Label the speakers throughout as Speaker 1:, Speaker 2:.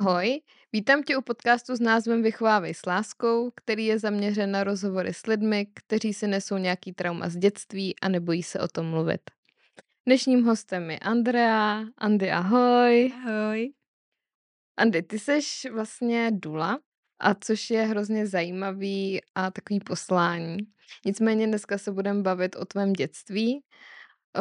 Speaker 1: Ahoj, vítám tě u podcastu s názvem Vychovávej s láskou, který je zaměřen na rozhovory s lidmi, kteří si nesou nějaký trauma z dětství a nebojí se o tom mluvit. Dnešním hostem je Andrea. Andy, ahoj.
Speaker 2: Ahoj.
Speaker 1: Andy, ty jsi vlastně Dula, a což je hrozně zajímavý a takový poslání. Nicméně dneska se budeme bavit o tvém dětství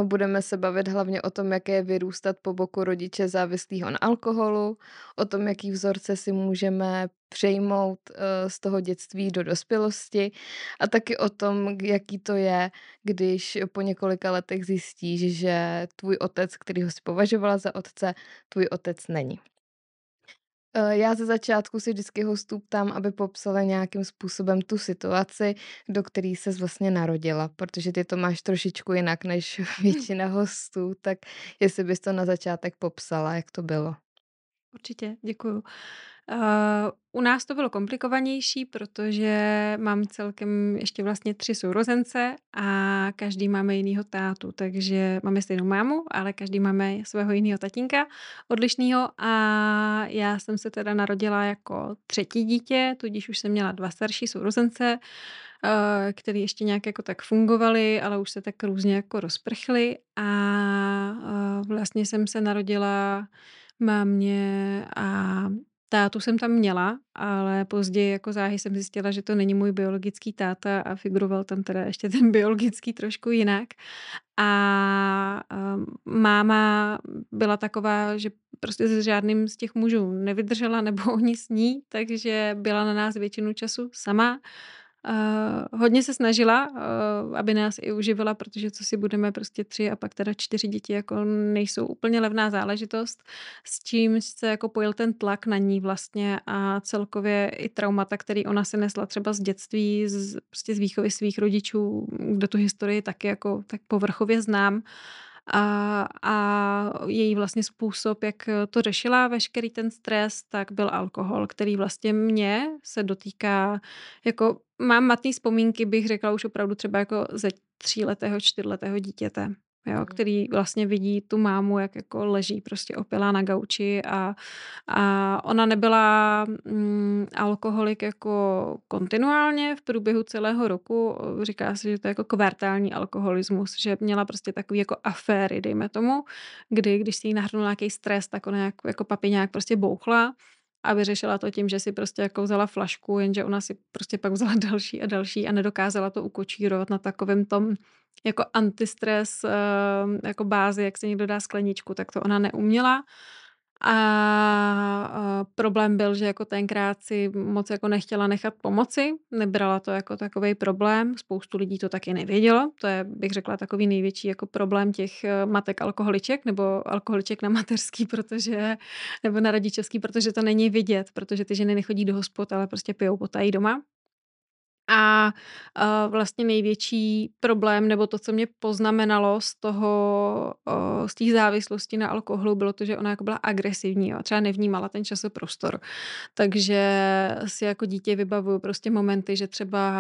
Speaker 1: Budeme se bavit hlavně o tom, jak je vyrůstat po boku rodiče závislého na alkoholu, o tom, jaký vzorce si můžeme přejmout eh, z toho dětství do dospělosti a taky o tom, jaký to je, když po několika letech zjistíš, že tvůj otec, který ho si považovala za otce, tvůj otec není. Eh, já ze začátku si vždycky hostů ptám, aby popsala nějakým způsobem tu situaci, do které se vlastně narodila, protože ty to máš trošičku jinak než většina hostů, tak jestli bys to na začátek popsala, jak to bylo.
Speaker 2: Určitě, děkuju. Uh, u nás to bylo komplikovanější, protože mám celkem ještě vlastně tři sourozence a každý máme jinýho tátu, takže máme stejnou mámu, ale každý máme svého jiného tatínka odlišného a já jsem se teda narodila jako třetí dítě, tudíž už jsem měla dva starší sourozence, uh, který ještě nějak jako tak fungovali, ale už se tak různě jako rozprchli a uh, vlastně jsem se narodila mámě a tátu jsem tam měla, ale později jako záhy jsem zjistila, že to není můj biologický táta a figuroval tam teda ještě ten biologický trošku jinak. A um, máma byla taková, že prostě s žádným z těch mužů nevydržela nebo oni s ní, takže byla na nás většinu času sama. Uh, hodně se snažila, uh, aby nás i uživila, protože co si budeme prostě tři a pak teda čtyři děti jako nejsou úplně levná záležitost, s čím se jako pojil ten tlak na ní vlastně a celkově i traumata, který ona se nesla třeba z dětství, z, prostě z výchovy svých rodičů, kde tu historii taky jako tak povrchově znám a, a její vlastně způsob, jak to řešila, veškerý ten stres, tak byl alkohol, který vlastně mě se dotýká, jako mám matný vzpomínky, bych řekla už opravdu třeba jako ze tříletého, čtyřletého dítěte jo, který vlastně vidí tu mámu, jak jako leží prostě opilá na gauči a, a ona nebyla mm, alkoholik jako kontinuálně v průběhu celého roku, říká se, že to je jako kvartální alkoholismus, že měla prostě takový jako aféry, dejme tomu, kdy, když si jí nahrnul nějaký stres, tak ona jako, jako papi nějak prostě bouchla a vyřešila to tím, že si prostě jako vzala flašku, jenže ona si prostě pak vzala další a další a nedokázala to ukočírovat na takovém tom jako antistres ehm, jako bázi, jak se někdo dá skleničku, tak to ona neuměla. A, problém byl, že jako tenkrát si moc jako nechtěla nechat pomoci, nebrala to jako takový problém, spoustu lidí to taky nevědělo, to je, bych řekla, takový největší jako problém těch eh, matek alkoholiček nebo alkoholiček na mateřský, protože, nebo na rodičovský, protože to není vidět, protože ty ženy nechodí do hospod, ale prostě pijou potají doma a, a vlastně největší problém, nebo to, co mě poznamenalo z toho, o, z té závislosti na alkoholu, bylo to, že ona jako byla agresivní a třeba nevnímala ten časoprostor. Takže si jako dítě vybavuju prostě momenty, že třeba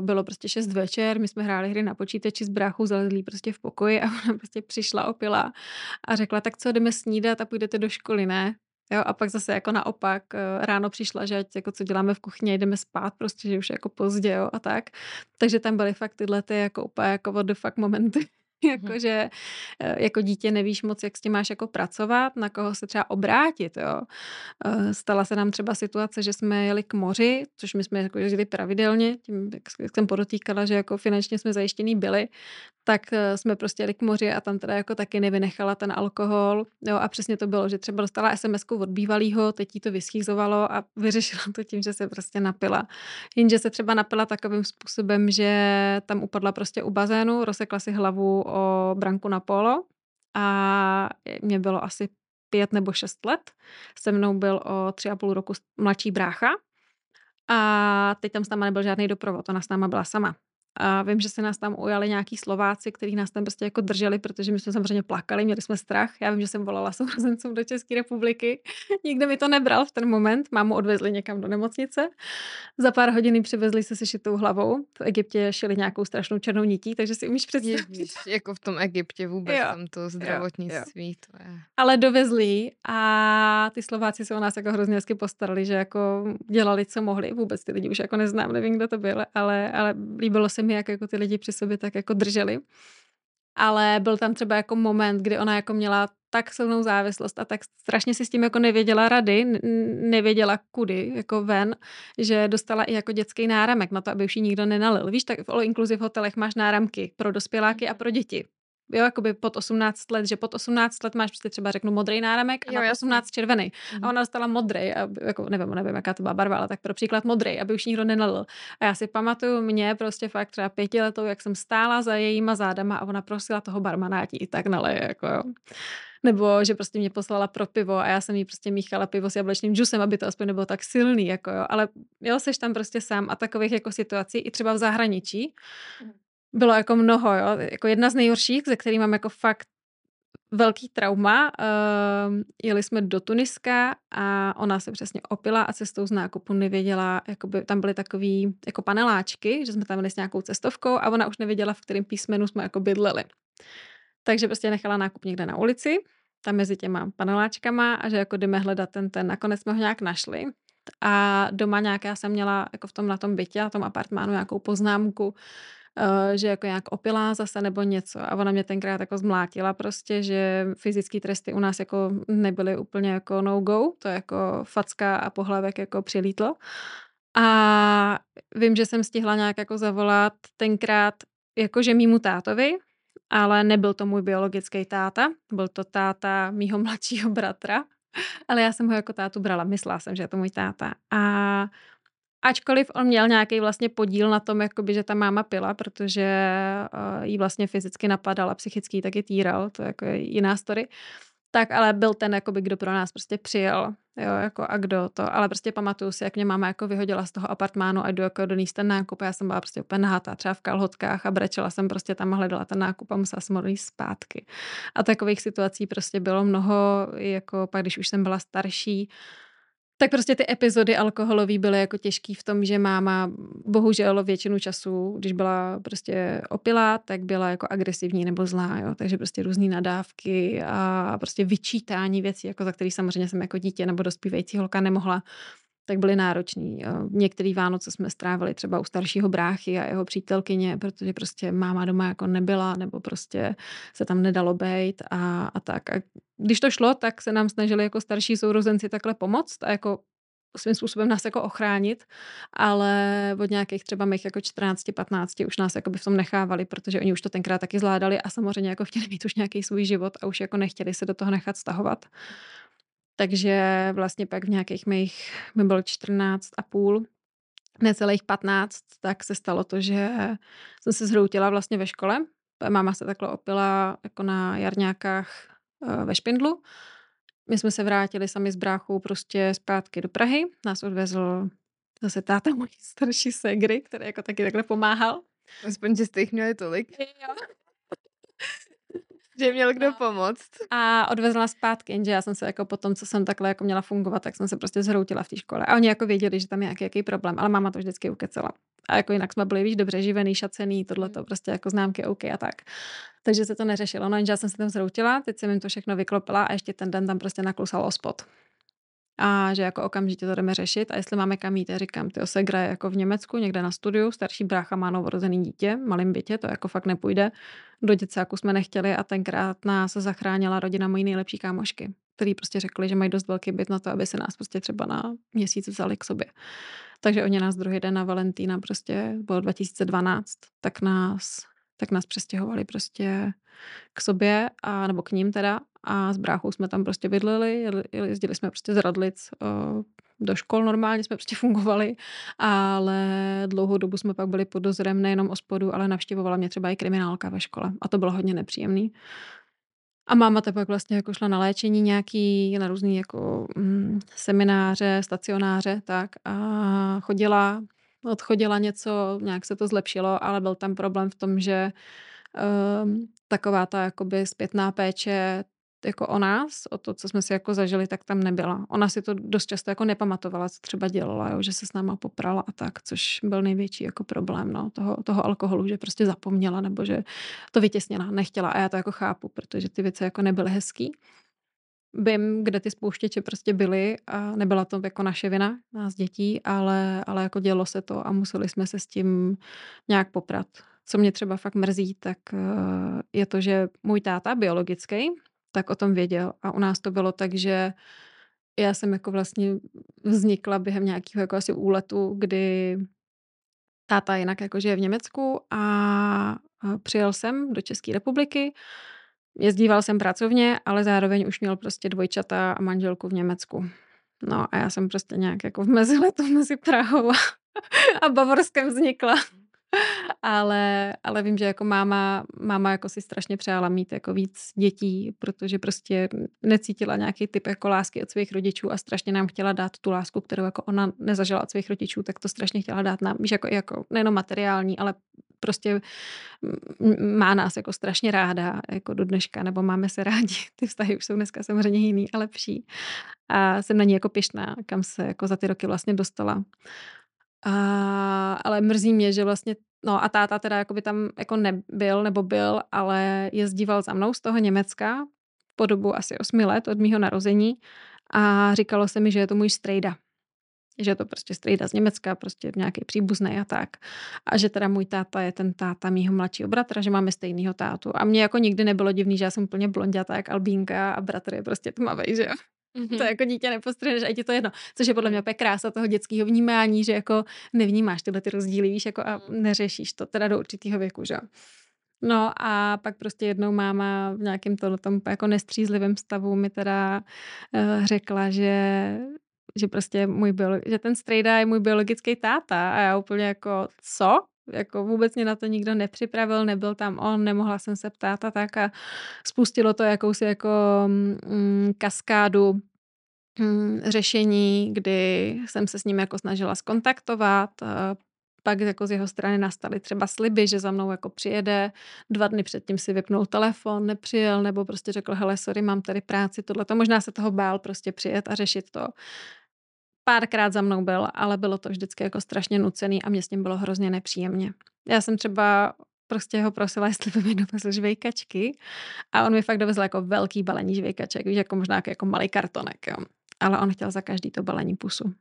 Speaker 2: bylo prostě 6 večer, my jsme hráli hry na počítači s bráchou zalezlí prostě v pokoji a ona prostě přišla opila a řekla, tak co, jdeme snídat a půjdete do školy, ne? Jo, a pak zase jako naopak eh, ráno přišla, že ať jako co děláme v kuchyni, jdeme spát, prostě, že už je jako pozdě, jo, a tak. Takže tam byly fakt tyhle ty jako úplně jako what the fuck momenty. Jakože eh, jako dítě nevíš moc, jak s tím máš jako pracovat, na koho se třeba obrátit, jo. Eh, stala se nám třeba situace, že jsme jeli k moři, což my jsme jako jezdili pravidelně, tím, jak jsem podotýkala, že jako finančně jsme zajištěný byli, tak eh, jsme prostě jeli k moři a tam teda jako taky nevynechala ten alkohol. Jo, a přesně to bylo, že třeba dostala sms od bývalého, teď jí to vyschýzovalo a vyřešila to tím, že se prostě napila. Jenže se třeba napila takovým způsobem, že tam upadla prostě u bazénu, rozsekla si hlavu o branku na polo a mě bylo asi pět nebo šest let. Se mnou byl o tři a půl roku mladší brácha a teď tam s náma nebyl žádný doprovod, ona s náma byla sama. A vím, že se nás tam ujali nějaký Slováci, kteří nás tam prostě jako drželi, protože my jsme samozřejmě plakali, měli jsme strach. Já vím, že jsem volala sourozencům do České republiky. Nikdo mi to nebral v ten moment. Mámu odvezli někam do nemocnice. Za pár hodin přivezli se sešitou hlavou. V Egyptě šili nějakou strašnou černou nití, takže si umíš představit.
Speaker 1: Ježiš, jako v tom Egyptě vůbec, jo. tam to zdravotnictví. Jo, jo. To je...
Speaker 2: Ale dovezli a ty Slováci se o nás jako hrozně hezky postarali, že jako dělali, co mohli. Vůbec ty lidi už jako neznám, nevím, kdo to byl, ale, ale líbilo se mi, jak jako ty lidi při sobě tak jako drželi. Ale byl tam třeba jako moment, kdy ona jako měla tak silnou závislost a tak strašně si s tím jako nevěděla rady, nevěděla kudy, jako ven, že dostala i jako dětský náramek na to, aby už ji nikdo nenalil. Víš, tak v all inclusive hotelech máš náramky pro dospěláky a pro děti jo, jakoby pod 18 let, že pod 18 let máš prostě třeba řeknu modrý náramek a jo, na 18 červený. Mm. A mhm. ona dostala modrý, a jako nevím, nevím, jaká to byla barva, ale tak pro příklad modrý, aby už nikdo nenalil. A já si pamatuju mě prostě fakt třeba pětiletou, jak jsem stála za jejíma zádama a ona prosila toho barmana, ať i tak naleje, jako jo. Nebo že prostě mě poslala pro pivo a já jsem jí prostě míchala pivo s jablečným džusem, aby to aspoň nebylo tak silný, jako jo. Ale jo, seš tam prostě sám a takových jako situací i třeba v zahraničí, mm bylo jako mnoho, jo. Jako jedna z nejhorších, ze kterých mám jako fakt velký trauma. Uh, jeli jsme do Tuniska a ona se přesně opila a cestou z nákupu nevěděla, jakoby tam byly takový jako paneláčky, že jsme tam byli s nějakou cestovkou a ona už nevěděla, v kterém písmenu jsme jako bydleli. Takže prostě nechala nákup někde na ulici, tam mezi těma paneláčkama a že jako jdeme hledat ten ten. Nakonec jsme ho nějak našli a doma nějaká jsem měla jako v tom na tom bytě, na tom apartmánu nějakou poznámku, že jako nějak opilá zase nebo něco. A ona mě tenkrát jako zmlátila prostě, že fyzické tresty u nás jako nebyly úplně jako no go, to jako facka a pohlavek jako přilítlo. A vím, že jsem stihla nějak jako zavolat tenkrát jakože mýmu tátovi, ale nebyl to můj biologický táta, byl to táta mýho mladšího bratra, ale já jsem ho jako tátu brala, myslela jsem, že je to můj táta. A Ačkoliv on měl nějaký vlastně podíl na tom, jakoby, že ta máma pila, protože uh, jí vlastně fyzicky napadala, psychicky taky týral, to je jako jiná story. Tak ale byl ten, jakoby, kdo pro nás prostě přijel, jo, jako a kdo to, ale prostě pamatuju si, jak mě máma jako vyhodila z toho apartmánu a jdu jako doníst ten nákup. Já jsem byla prostě úplně nahatá, třeba v kalhotkách a brečela jsem prostě tam a hledala ten nákup a musela jsem ho zpátky. A takových situací prostě bylo mnoho, jako pak když už jsem byla starší, tak prostě ty epizody alkoholové byly jako těžký v tom, že máma bohužel většinu času, když byla prostě opilá, tak byla jako agresivní nebo zlá, jo. Takže prostě různé nadávky a prostě vyčítání věcí, jako za který samozřejmě jsem jako dítě nebo dospívající holka nemohla tak byly náročný. Některý Vánoce jsme strávili třeba u staršího bráchy a jeho přítelkyně, protože prostě máma doma jako nebyla, nebo prostě se tam nedalo bejt a, a tak. A když to šlo, tak se nám snažili jako starší sourozenci takhle pomoct a jako svým způsobem nás jako ochránit, ale od nějakých třeba mých jako 14, 15 už nás jako by v tom nechávali, protože oni už to tenkrát taky zvládali a samozřejmě jako chtěli mít už nějaký svůj život a už jako nechtěli se do toho nechat stahovat. Takže vlastně pak v nějakých mých, mi bylo 14 a půl, necelých 15, tak se stalo to, že jsem se zhroutila vlastně ve škole. Máma se takhle opila jako na jarňákách eh, ve Špindlu. My jsme se vrátili sami s bráchou prostě zpátky do Prahy. Nás odvezl zase táta mojí starší segry, který jako taky takhle pomáhal.
Speaker 1: Aspoň, že jste jich měli tolik. Jo. Že měl kdo pomoct.
Speaker 2: A odvezla zpátky, jenže já jsem se jako po tom, co jsem takhle jako měla fungovat, tak jsem se prostě zhroutila v té škole. A oni jako věděli, že tam je nějaký, jaký problém, ale máma to vždycky ukecela. A jako jinak jsme byli, víš, dobře živený, šacený, tohle to hmm. prostě jako známky OK a tak. Takže se to neřešilo. No jenže já jsem se tam zhroutila, teď jsem jim to všechno vyklopila a ještě ten den tam prostě naklusal ospod a že jako okamžitě to jdeme řešit a jestli máme kam jít, říkám, ty Segra je jako v Německu, někde na studiu, starší brácha má novorozený dítě, malým bytě, to jako fakt nepůjde. Do děcáku jsme nechtěli a tenkrát nás zachránila rodina mojí nejlepší kámošky, který prostě řekli, že mají dost velký byt na to, aby se nás prostě třeba na měsíc vzali k sobě. Takže oni nás druhý den na Valentína prostě, bylo 2012, tak nás tak nás přestěhovali prostě k sobě, a, nebo k ním teda a s bráchou jsme tam prostě bydleli, jezdili jsme prostě z Radlic do škol normálně jsme prostě fungovali, ale dlouhou dobu jsme pak byli pod dozorem nejenom ospodu, ale navštěvovala mě třeba i kriminálka ve škole a to bylo hodně nepříjemný. A máma to pak vlastně jako šla na léčení nějaký, na různý jako mm, semináře, stacionáře, tak a chodila odchodila něco, nějak se to zlepšilo, ale byl tam problém v tom, že, ehm, taková ta jakoby zpětná péče jako o nás, o to, co jsme si jako zažili, tak tam nebyla. Ona si to dost často jako nepamatovala, co třeba dělala, jo, že se s náma poprala a tak, což byl největší jako problém, no, toho toho alkoholu, že prostě zapomněla nebo že to vytěsnila, nechtěla a já to jako chápu, protože ty věci jako nebyly hezký. Vím, kde ty spouštěče prostě byly a nebyla to jako naše vina, nás dětí, ale ale jako dělo se to a museli jsme se s tím nějak poprat. Co mě třeba fakt mrzí, tak, eh, je to, že můj táta biologický, tak o tom věděl a u nás to bylo tak, že já jsem jako vlastně vznikla během nějakého jako asi úletu, kdy táta jinak jako žije v Německu a přijel sem do České republiky. Jezdíval sem pracovně, ale zároveň už měl prostě dvojčata a manželku v Německu. No a já jsem prostě nějak jako v meziletu mezi Prahou a Bavorskem vznikla. Ale ale vím, že jako máma máma jako si strašně přála mít jako víc dětí, protože prostě necítila nějaký typ jako lásky od svých rodičů a strašně nám chtěla dát tu lásku, kterou jako ona nezažila od svých rodičů, tak to strašně chtěla dát nám. Víš, jako jako nejenom materiální, ale prostě má nás jako strašně ráda jako do dneška, nebo máme se rádi. Ty vztahy už jsou dneska samozřejmě jiný a lepší. A jsem na ní jako pyšná, kam se jako za ty roky vlastně dostala. A ale mrzí mě, že vlastně no a táta teda jakoby tam jako nebyl nebo byl, ale jezdíval za mnou z toho Německa po dobu asi 8 let od mýho narození a říkalo se mi, že je to můj strejda. Že je to prostě strejda z Německa, prostě nějaký příbuzný a tak. A že teda můj táta je ten táta mýho mladšího bratra, že máme stejného tátu. A mně jako nikdy nebylo divný, že já jsem úplně blondětá jak Albínka a bratr je prostě tmavý, že jo. Mm-hmm. To jako dítě nepostřehneš a ti to jedno. Což je podle mě opět krása toho dětského vnímání, že jako nevnímáš tyhle ty rozdíly, víš, jako a mm. neřešíš to teda do určitého věku, že No a pak prostě jednou máma v nějakém tom jako nestřízlivém stavu mi teda uh, řekla, že že prostě můj biolo- že ten strejda je můj biologický táta a já úplně jako co? Jako vůbec mě na to nikdo nepřipravil, nebyl tam on, nemohla jsem se ptát a tak a spustilo to jakousi jako mm, kaskádu mm, řešení, kdy jsem se s ním jako snažila skontaktovat, pak jako z jeho strany nastaly třeba sliby, že za mnou jako přijede, dva dny předtím si vypnul telefon, nepřijel, nebo prostě řekl, hele, sorry, mám tady práci, tohle. To možná se toho bál prostě přijet a řešit to párkrát za mnou byl, ale bylo to vždycky jako strašně nucený a mě s ním bylo hrozně nepříjemně. Já jsem třeba prostě ho prosila, jestli by mi dovezl žvejkačky a on mi fakt dovezl jako velký balení žvejkaček, víš, jako možná jako, jako malý kartonek, jo. Ale on chtěl za každý to balení pusu.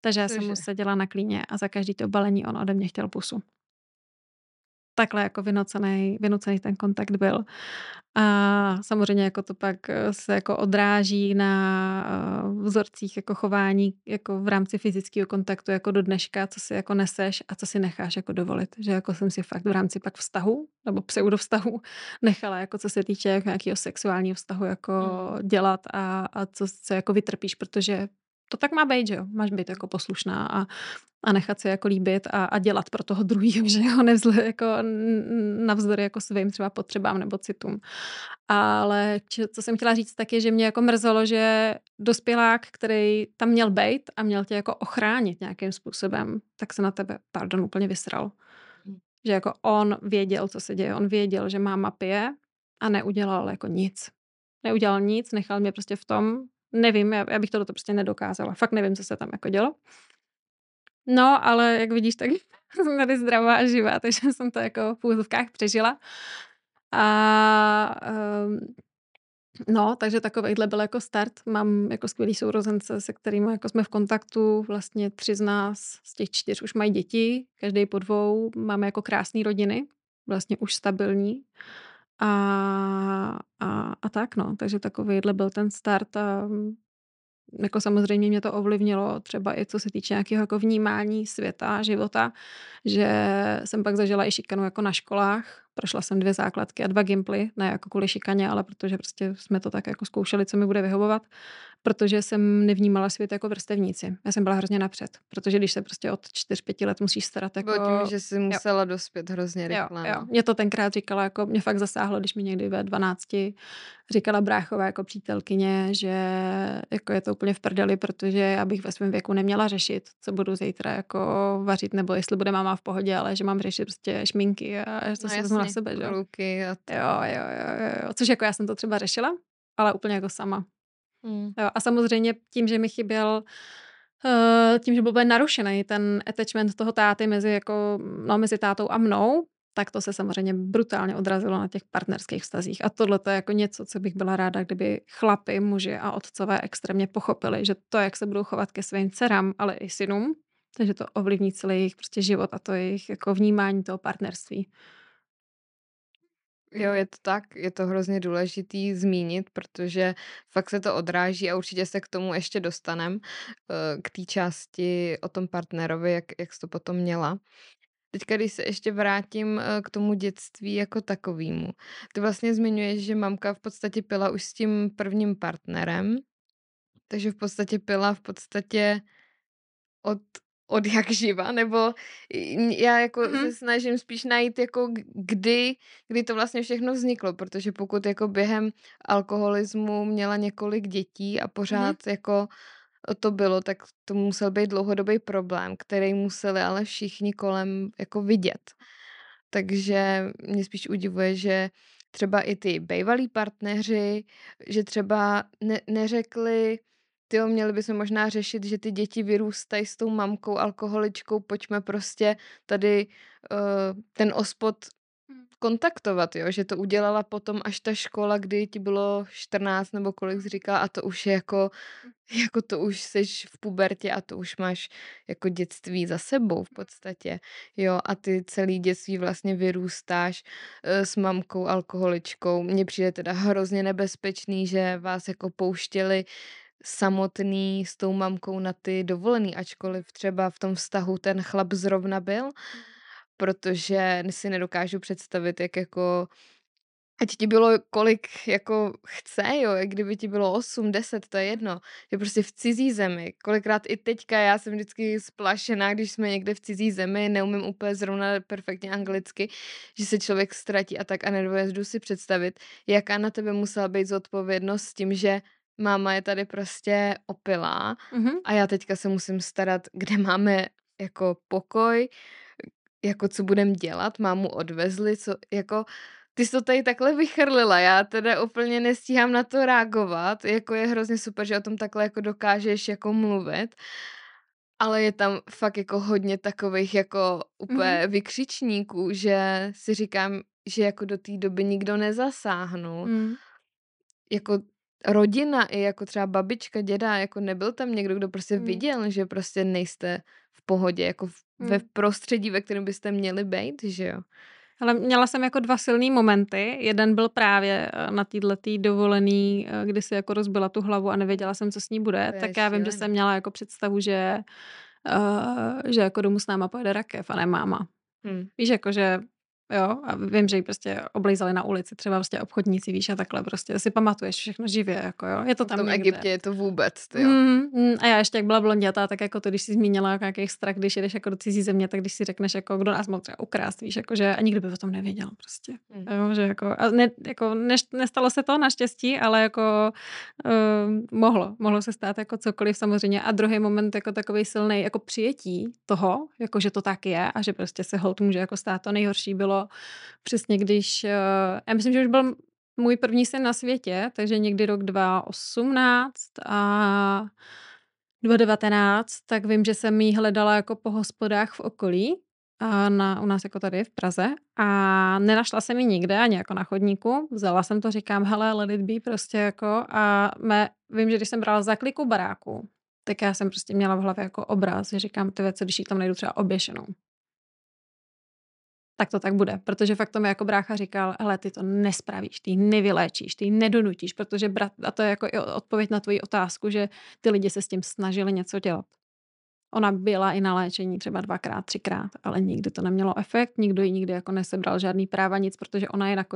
Speaker 2: Takže já jsem mu seděla na klíně a za každý to balení on ode mě chtěl pusu takhle jako vynucený, vynucený ten kontakt byl. A samozřejmě jako to pak eh, se jako odráží na uh, vzorcích jako chování jako v rámci fyzického kontaktu jako do dneška, co si jako neseš a co si necháš jako dovolit. Že jako jsem si fakt v rámci pak vztahu nebo pseudo vztahu nechala jako co se týče jako nějakého sexuálního vztahu jako mm. dělat a, a co, co jako vytrpíš, protože to tak má být, že jo. Máš být jako poslušná a, a nechat se jako líbit a, a dělat pro toho druhého, že jo, nevzle, jako navzdory jako svým třeba potřebám nebo citům. Ale co jsem chtěla říct, tak je, že mě jako mrzelo, že dospělák, který tam měl být a měl tě jako ochránit nějakým způsobem, tak se na tebe, pardon, úplně vysral. Hmm. Že jako on věděl, co se děje, on věděl, že máma pije a neudělal jako nic. Neudělal nic, nechal mě prostě v tom, nevím, já, já bych to prostě nedokázala. Fakt nevím, co se tam jako dělo. No, ale jak vidíš, tak jsem tady zdravá a živá, takže jsem to jako v úzovkách přežila. A um, no, takže takovýhle byl jako start. Mám jako skvělý sourozence, se kterými jako jsme v kontaktu. Vlastně tři z nás, z těch čtyř už mají děti, každý po dvou. Máme jako krásné rodiny, vlastně už stabilní. A, a, a tak no, takže takovýhle byl ten start a jako samozřejmě mě to ovlivnilo třeba i co se týče nějakého jako vnímání světa, života, že jsem pak zažila i šikanu jako na školách, Prošla jsem dvě základky a dva gimply, ne jako kvůli šikaně, ale protože prostě jsme to tak jako zkoušeli, co mi bude vyhovovat, protože jsem nevnímala svět jako vrstevníci. Já jsem byla hrozně napřed, protože když se prostě od 4-5 let musíš starat jako...
Speaker 1: Bylo tím, že jsi musela jo. dospět hrozně rychle.
Speaker 2: Jo, jo. No. Mě to tenkrát říkala, jako mě fakt zasáhlo, když mi někdy ve 12 říkala bráchová jako přítelkyně, že jako je to úplně v prdeli, protože já bych ve svém věku neměla řešit, co budu zítra jako vařit, nebo jestli bude máma v pohodě, ale že mám řešit prostě šminky a že to no, si vezmu na sebe, že?
Speaker 1: Ruky a
Speaker 2: to. Jo, jo, jo, jo, což jako já jsem to třeba řešila, ale úplně jako sama. Hmm. Jo, a samozřejmě tím, že mi chyběl uh, tím, že byl narušený ten attachment toho táty mezi, jako, no, mezi tátou a mnou, tak to se samozřejmě brutálně odrazilo na těch partnerských vztazích. A tohle je jako něco, co bych byla ráda, kdyby chlapy, muži a otcové extrémně pochopili, že to, jak se budou chovat ke svým dcerám, ale i synům, takže to ovlivní celý jejich prostě život a to jejich jako vnímání toho partnerství.
Speaker 1: Jo, je to tak, je to hrozně důležitý zmínit, protože fakt se to odráží a určitě se k tomu ještě dostanem, eh, k té části o tom partnerovi, jak, jak jsi to potom měla. Teďka, když se ještě vrátím eh, k tomu dětství jako takovému. Ty vlastně zmiňuješ, že mamka v podstatě pila už s tím prvním partnerem, takže v podstatě pila v podstatě od, od jak živa, nebo já jako mm-hmm. se snažím spíš najít jako kdy, kdy to vlastně všechno vzniklo, protože pokud jako během alkoholismu měla několik dětí a pořád mm-hmm. jako to bylo, tak to musel být dlouhodobý problém, který museli ale všichni kolem jako vidět. Takže mě spíš udivuje, že třeba i ty bývalí partneři, že třeba ne, neřekli, ty měli bychom možná řešit, že ty děti vyrůstají s tou mamkou alkoholičkou, pojďme prostě tady uh, ten ospod kontaktovat, jo? že to udělala potom až ta škola, kdy ti bylo 14 nebo kolik jsi říkala a to už je jako, jako to už jsi v pubertě a to už máš jako dětství za sebou v podstatě, jo, a ty celý dětství vlastně vyrůstáš uh, s mamkou alkoholičkou. Mně přijde teda hrozně nebezpečný, že vás jako pouštěli samotný s tou mamkou na ty dovolený, ačkoliv třeba v tom vztahu ten chlap zrovna byl, protože si nedokážu představit, jak jako Ať ti bylo kolik jako chce, jo, jak kdyby ti bylo 8, 10, to je jedno, že prostě v cizí zemi, kolikrát i teďka já jsem vždycky splašená, když jsme někde v cizí zemi, neumím úplně zrovna perfektně anglicky, že se člověk ztratí a tak a nedovedu si představit, jaká na tebe musela být zodpovědnost s tím, že máma je tady prostě opilá mm-hmm. a já teďka se musím starat, kde máme jako pokoj, jako co budem dělat, mámu odvezli, co, jako, ty jsi to tady takhle vychrlila, já teda úplně nestíhám na to reagovat, jako je hrozně super, že o tom takhle jako dokážeš jako mluvit, ale je tam fakt jako hodně takových jako úplně mm. vykřičníků, že si říkám, že jako do té doby nikdo nezasáhnul. Mm. Jako rodina i jako třeba babička, děda, jako nebyl tam někdo, kdo prostě mm. viděl, že prostě nejste v pohodě, jako v, mm. ve prostředí, ve kterém byste měli být, že jo.
Speaker 2: Ale měla jsem jako dva silný momenty. Jeden byl právě eh, na této dovolený, eh, kdy si jako rozbila tu hlavu a nevěděla jsem, co s ní bude. To tak já vím, že jsem měla jako představu, že, uh, že jako domů s náma pojede rakev a ne máma. Hmm. Víš, jako že Jo, a vím, že ji prostě oblízali na ulici, třeba prostě obchodníci, víš, a takhle prostě si pamatuješ všechno živě, jako jo. Je to tam
Speaker 1: V tom
Speaker 2: někde.
Speaker 1: Egyptě je to vůbec, ty jo.
Speaker 2: Mm, mm, a já ještě jak byla blondětá, tak jako to, když jsi zmínila jako nějaký strach, když jdeš jako do cizí země, tak když si řekneš, jako kdo nás mohl třeba ukrást, víš, jako že a nikdo by o tom nevěděl prostě. Mm. Jo, že jako, a ne, jako ne, nestalo se to naštěstí, ale jako uh, mohlo, mohlo se stát jako cokoliv samozřejmě. A druhý moment jako takový silný jako přijetí toho, jako že to tak je a že prostě se hold může jako stát to nejhorší bylo bylo přesně, když, eh, já myslím, že už byl můj první syn na světě, takže někdy rok 2018 a 2019, tak vím, že jsem jí hledala jako po hospodách v okolí, a na, u nás jako tady v Praze. A nenašla jsem ji nikde, ani jako na chodníku. Vzala jsem to, říkám, hele, let it be prostě jako. A mé, vím, že když jsem brala zakliku baráku, tak já jsem prostě měla v hlavě jako obraz, že říkám, ty věci, když ji tam najdu třeba oběšenou tak to tak bude. Protože fakt to mi jako brácha říkal, hele, ty to nespravíš, ty nevyléčíš, ty nedonutíš, protože brat, a to je jako i odpověď na tvoji otázku, že ty lidi se s tím snažili něco dělat. Ona byla i na léčení třeba dvakrát, třikrát, ale nikdy to nemělo efekt, nikdo jí nikdy jako nesebral žádný práva, nic, protože ona jinak,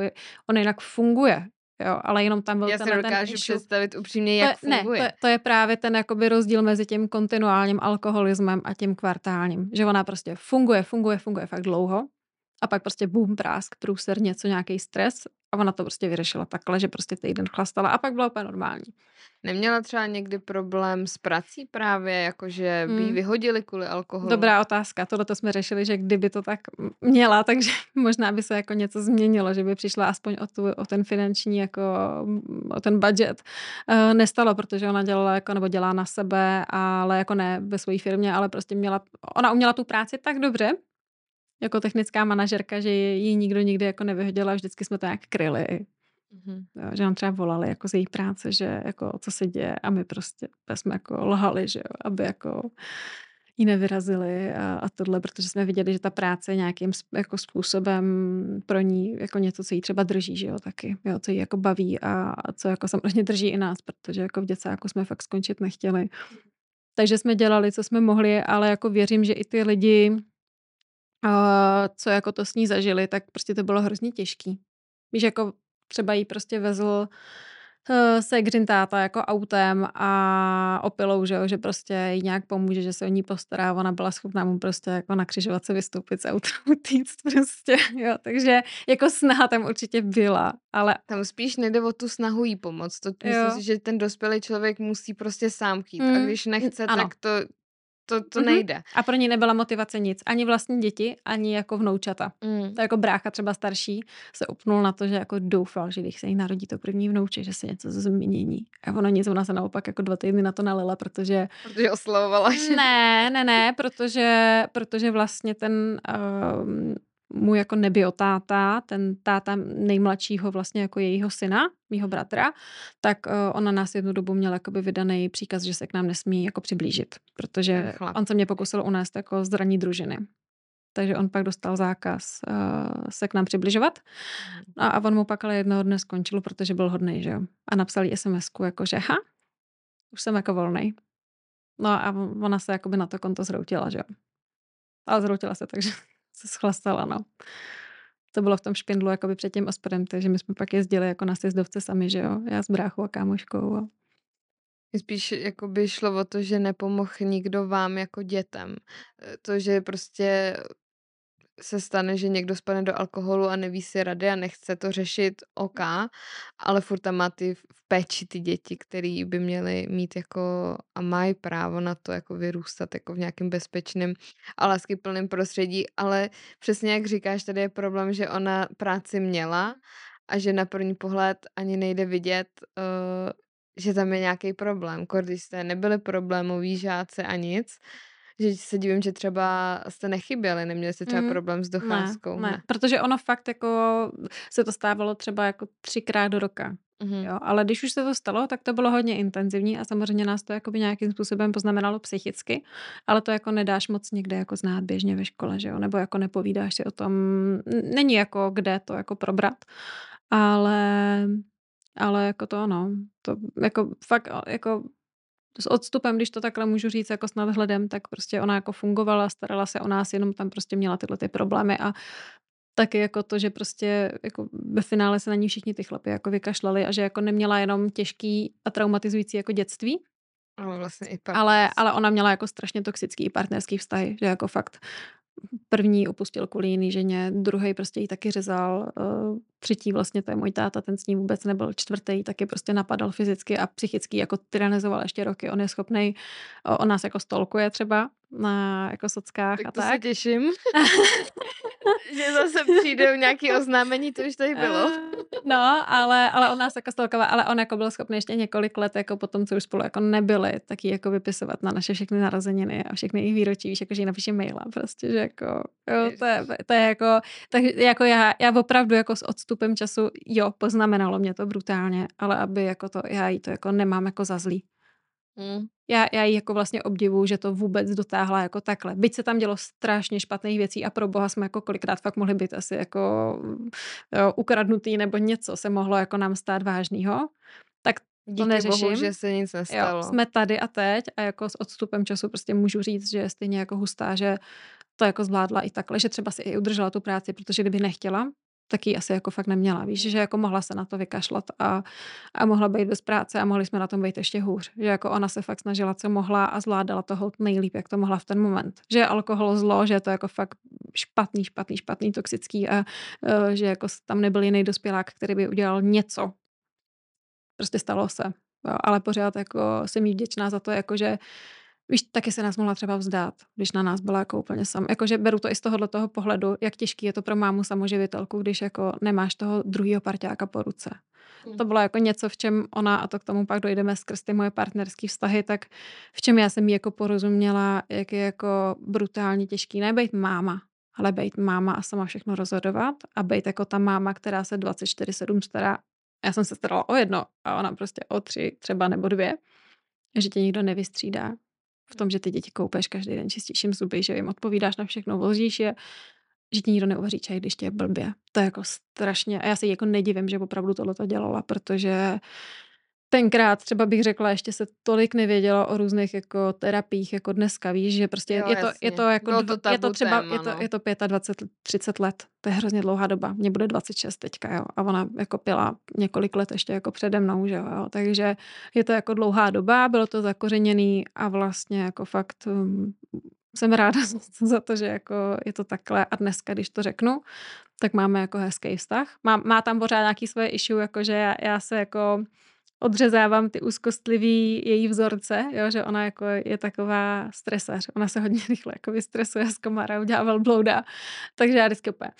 Speaker 2: ona jinak funguje. Jo, ale jenom tam byl
Speaker 1: Já si dokážu
Speaker 2: ten
Speaker 1: představit upřímně, jak
Speaker 2: to, funguje. Ne, to, to je právě ten jakoby rozdíl mezi tím kontinuálním alkoholismem a tím kvartálním. Že ona prostě funguje, funguje, funguje fakt dlouho a pak prostě boom, prásk, průser, něco, nějaký stres a ona to prostě vyřešila takhle, že prostě týden chlastala a pak bylo úplně normální.
Speaker 1: Neměla třeba někdy problém s prací právě, jakože by hmm. vyhodili kvůli alkoholu?
Speaker 2: Dobrá otázka. Tohle to jsme řešili, že kdyby to tak měla, takže možná by se jako něco změnilo, že by přišla aspoň o, tu, o ten finanční, jako o ten budget. Uh, nestalo, protože ona dělala jako, nebo dělá na sebe, ale jako ne ve své firmě, ale prostě měla, ona uměla tu práci tak dobře, jako technická manažerka, že ji nikdo nikdy jako nevyhodila, vždycky jsme to nějak kryli. Mm-hmm. Jo, že nám třeba volali jako z její práce, že jako co se děje a my prostě jsme jako lhali, že jo, aby jako jí nevyrazili a, a tohle, protože jsme viděli, že ta práce nějakým jako způsobem pro ní jako něco, co jí třeba drží, že jo, taky, jo, co jí jako baví a, a co jako samozřejmě drží i nás, protože jako v děcáku jsme fakt skončit nechtěli. Takže jsme dělali, co jsme mohli, ale jako věřím, že i ty lidi, co jako to s ní zažili, tak prostě to bylo hrozně těžký. Víš, jako třeba jí prostě vezl uh, se táta jako autem a opilou, že, jo, že prostě jí nějak pomůže, že se o ní postará. Ona byla schopná mu prostě jako na křižovatce vystoupit z auta, utíct prostě, jo. Takže jako snaha tam určitě byla, ale...
Speaker 1: Tam spíš nejde o tu snahu jí pomoct. To myslím si, že ten dospělý člověk musí prostě sám chtít. Mm, a když nechce, ano. tak to to, to mm-hmm. nejde.
Speaker 2: A pro ní nebyla motivace nic. Ani vlastní děti, ani jako vnoučata. Mm. To jako brácha třeba starší se upnul na to, že jako doufal, že když se jí narodí to první vnouče, že se něco změní. A ono nic, ona se naopak jako dva týdny na to nalela, protože...
Speaker 1: Protože oslavovala.
Speaker 2: Že... Ne, ne, ne, protože, protože vlastně ten um, můj jako nebiotáta, ten táta nejmladšího vlastně jako jejího syna, mýho bratra, tak uh, ona nás jednu dobu měla jakoby vydaný příkaz, že se k nám nesmí jako přiblížit, protože on se mě pokusil unést jako zraní družiny. Takže on pak dostal zákaz uh, se k nám přibližovat. A, a on mu pak ale jednoho dne skončil, protože byl hodný, že jo. A napsal jí sms jako, že ha, už jsem jako volný. No a ona se jakoby na to konto zhroutila, že jo. Ale zhroutila se, takže se schlastala, no. To bylo v tom špindlu jakoby před tím ospodem, takže my jsme pak jezdili jako na sjezdovce sami, že jo, já s bráchou a kámoškou. A...
Speaker 1: Spíš jako by šlo o to, že nepomohl nikdo vám jako dětem. To, že prostě se stane, že někdo spadne do alkoholu a neví si rady a nechce to řešit OK, ale furt tam má ty v péči ty děti, které by měly mít jako a mají právo na to jako vyrůstat jako v nějakém bezpečném a láskyplném prostředí, ale přesně jak říkáš, tady je problém, že ona práci měla a že na první pohled ani nejde vidět, uh, že tam je nějaký problém. Když jste nebyli problémoví žáci a nic, že se divím, že třeba jste nechyběli, neměli jste třeba mm, problém s docházkou.
Speaker 2: Ne, ne, protože ono fakt jako se to stávalo třeba jako třikrát do roka. Mm-hmm. Jo, ale když už se to stalo, tak to bylo hodně intenzivní a samozřejmě nás to jakoby nějakým způsobem poznamenalo psychicky, ale to jako nedáš moc někde jako znát běžně ve škole, že jo, nebo jako nepovídáš si o tom, není jako kde to jako probrat, ale ale jako to ano, to jako fakt jako s odstupem, když to takhle můžu říct jako s nadhledem, tak prostě ona jako fungovala, starala se o nás, jenom tam prostě měla tyhle ty problémy a taky jako to, že prostě jako ve finále se na ní všichni ty chlapy jako vykašlali a že jako neměla jenom těžký a traumatizující jako dětství,
Speaker 1: ale vlastně i
Speaker 2: ale, ale ona měla jako strašně toxický partnerský vztahy, že jako fakt První opustil kvůli jiný ženě, druhý prostě ji taky řezal, uh, třetí vlastně to je můj táta, ten s ní vůbec nebyl, čtvrtý taky prostě napadal fyzicky a psychicky, jako tyranizoval ještě roky, on je schopný, on nás jako stolkuje třeba na jako sockách
Speaker 1: tak
Speaker 2: a tak.
Speaker 1: se těším. že zase přijde nějaký oznámení, to už tady bylo.
Speaker 2: No, ale, ale on nás jako stolkoval, ale on jako byl schopný ještě několik let, jako potom, co už spolu jako nebyli, taky jako vypisovat na naše všechny narozeniny a všechny jejich výročí, víš, jako, že jí napíše maila prostě, že jako, jo, to je, to je jako, tak jako já, já opravdu jako s odstupem času, jo, poznamenalo mě to brutálně, ale aby jako to, já jí to jako nemám jako za zlý. Mm. Já, já ji jako vlastně obdivuju, že to vůbec dotáhla jako takhle. Byť se tam dělo strašně špatných věcí a pro boha jsme jako kolikrát fakt mohli být asi jako jo, ukradnutý nebo něco se mohlo jako nám stát vážného, tak
Speaker 1: Díky
Speaker 2: to neřeším.
Speaker 1: bohu, že se nic nestalo.
Speaker 2: Jo, jsme tady a teď a jako s odstupem času prostě můžu říct, že je stejně jako hustá, že to jako zvládla i takhle, že třeba si i udržela tu práci, protože kdyby nechtěla, tak ji asi jako fakt neměla. Víš, že jako mohla se na to vykašlat a, a mohla být bez práce a mohli jsme na tom být ještě hůř. Že jako ona se fakt snažila, co mohla a zvládala toho nejlíp, jak to mohla v ten moment. Že je alkohol zlo, že je to jako fakt špatný, špatný, špatný, toxický a uh, že jako tam nebyl jiný dospělák, který by udělal něco. Prostě stalo se. Jo, ale pořád jako jsem jí vděčná za to, jako že Víš, taky se nás mohla třeba vzdát, když na nás byla jako úplně sam. Jakože beru to i z tohohle toho pohledu, jak těžký je to pro mámu samoživitelku, když jako nemáš toho druhého parťáka po ruce. Mm. To bylo jako něco, v čem ona, a to k tomu pak dojdeme skrz ty moje partnerské vztahy, tak v čem já jsem jí jako porozuměla, jak je jako brutálně těžký nebejt máma, ale být máma a sama všechno rozhodovat a být jako ta máma, která se 24-7 stará. Já jsem se starala o jedno a ona prostě o tři třeba nebo dvě, že tě nikdo nevystřídá, v tom, že ty děti koupeš každý den čistíš zuby, že jim odpovídáš na všechno, vozíš je, že ti nikdo neuvaří čaj, když tě je blbě. To je jako strašně, a já se jako nedivím, že opravdu tohle to dělala, protože tenkrát třeba bych řekla, ještě se tolik nevědělo o různých jako terapiích jako dneska, víš, že prostě jo, je, to, je to jako,
Speaker 1: Bylo to
Speaker 2: je to třeba,
Speaker 1: téma,
Speaker 2: je, to,
Speaker 1: no.
Speaker 2: je to 25, 30 let, to je hrozně dlouhá doba, mně bude 26 teďka, jo, a ona jako pila několik let ještě jako přede mnou, že jo, takže je to jako dlouhá doba, bylo to zakořeněný a vlastně jako fakt um, jsem ráda za to, že jako je to takhle a dneska, když to řeknu, tak máme jako hezký vztah. Má, má tam pořád nějaký svoje issue, jakože já, já se jako odřezávám ty úzkostlivý její vzorce, jo, že ona jako je taková stresař. Ona se hodně rychle jako vystresuje z komára, udělá velblouda. Takže já vždycky úplně,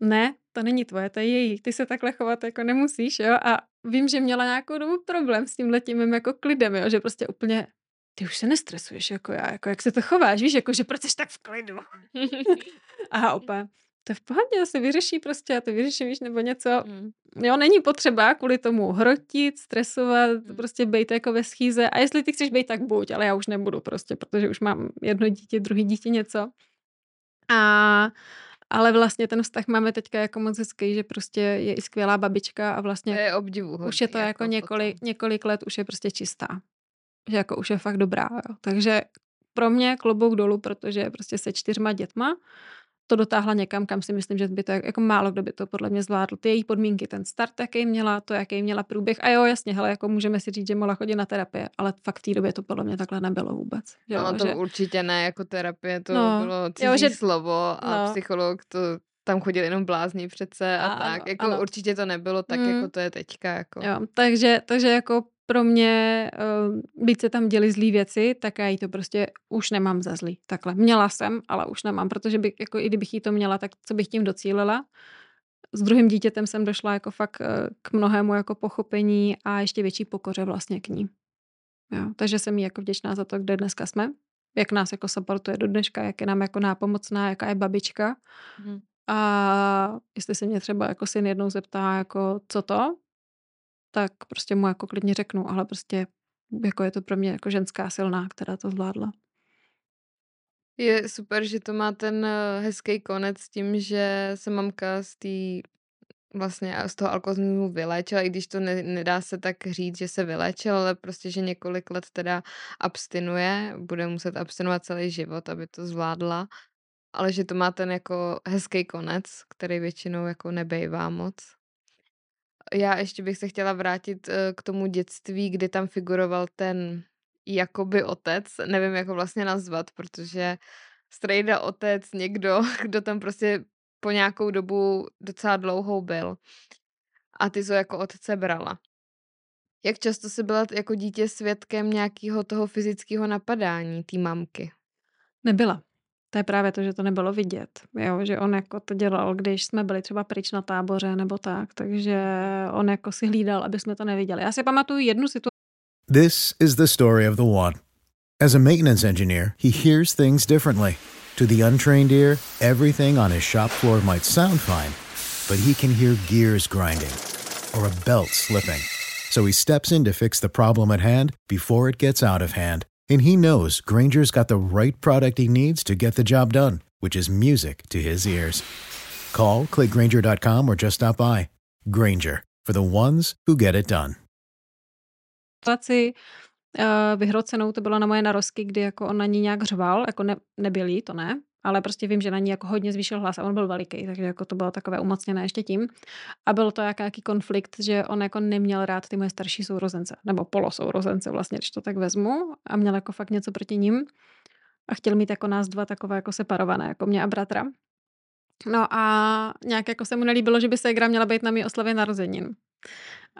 Speaker 2: ne, to není tvoje, to je její. Ty se takhle chovat jako nemusíš, jo. A vím, že měla nějakou dobu problém s tím letím jako klidem, jo, že prostě úplně ty už se nestresuješ jako já, jako jak se to chováš, víš, jako že proč jsi tak v klidu. a opět, to je v pohodě, se vyřeší prostě, já to vyřeším, víš, nebo něco. Mm. Jo, není potřeba kvůli tomu hrotit, stresovat, mm. prostě být jako ve schýze. A jestli ty chceš být, tak buď, ale já už nebudu prostě, protože už mám jedno dítě, druhý dítě něco. A ale vlastně ten vztah máme teďka jako moc hezký, že prostě je i skvělá babička a vlastně
Speaker 1: je obdivu
Speaker 2: už je to jako, jako několik, několik let, už je prostě čistá. Že jako už je fakt dobrá. Jo. Takže pro mě klobouk dolů, protože prostě se čtyřma dětma to dotáhla někam, kam si myslím, že by to jako málo kdo by to podle mě zvládl. Ty její podmínky, ten start, jaký měla, to, jaký měla průběh. A jo, jasně, hele, jako můžeme si říct, že mohla chodit na terapie, ale fakt v té době to podle mě takhle nebylo vůbec.
Speaker 1: Že no, to že... určitě ne, jako terapie, to
Speaker 2: no,
Speaker 1: bylo cizí
Speaker 2: jo, že...
Speaker 1: slovo a no. psycholog to tam chodil jenom blázni přece a, a tak. Ano, jako ano. určitě to nebylo tak, mm. jako to je teďka. Jako.
Speaker 2: Jo, takže, takže jako pro mě, uh, byť se tam děli zlý věci, tak já jí to prostě už nemám za zlý. Takhle. Měla jsem, ale už nemám, protože by, jako i kdybych jí to měla, tak co bych tím docílila. S druhým dítětem jsem došla jako fakt uh, k mnohému jako pochopení a ještě větší pokoře vlastně k ní. Jo, takže jsem jí jako vděčná za to, kde dneska jsme, jak nás jako supportuje do dneška, jak je nám jako nápomocná, jaká je babička. Hmm. A jestli se mě třeba jako syn jednou zeptá, jako co to, tak prostě mu jako klidně řeknu, ale prostě jako je to pro mě jako ženská silná, která to zvládla.
Speaker 1: Je super, že to má ten eh, hezký konec s tím, že se mamka z té vlastně z toho alkoholismu vylečila, i když to ne, nedá se tak říct, že se vylečil, ale prostě, že několik let teda abstinuje, bude muset abstinovat celý život, aby to zvládla, ale že to má ten jako hezký konec, který většinou jako nebejvá moc. Já ještě bych se chtěla vrátit eh, k tomu dětství, kdy tam figuroval ten jakoby otec, nevím, jak ho vlastně nazvat, protože strejda otec, někdo, kdo tam prostě po nějakou dobu docela dlouhou byl. A ty to jako otce brala. Jak často jsi byla jako dítě svědkem nějakého toho fyzického napadání té mamky?
Speaker 2: Nebyla. To je právě to, že to nebylo vidět. Jo? Že on jako to dělal, když jsme byli třeba pryč na táboře nebo tak. Takže on jako si hlídal, aby jsme to neviděli. Já si pamatuju jednu situaci.
Speaker 3: This is the story of the one. As a maintenance engineer, he hears things differently. To the untrained ear, everything on his shop floor might sound fine, but he can hear gears grinding or a belt slipping. So he steps in to fix the problem at hand before it gets out of hand and he knows Granger's got the right product he needs to get the job done, which is music to his ears. Call, clickgranger.com, or just stop by. Granger, for the ones who get it done.
Speaker 2: uh, vyhrocenou, to bylo na moje narozky, kdy jako on na ní nějak řval, jako ne, nebyl to ne, ale prostě vím, že na ní jako hodně zvýšil hlas a on byl veliký, takže jako to bylo takové umocněné ještě tím. A byl to jaký konflikt, že on jako neměl rád ty moje starší sourozence, nebo polosourozence vlastně, když to tak vezmu a měl jako fakt něco proti ním a chtěl mít jako nás dva takové jako separované, jako mě a bratra. No a nějak jako se mu nelíbilo, že by se měla být na mý oslavě narozenin.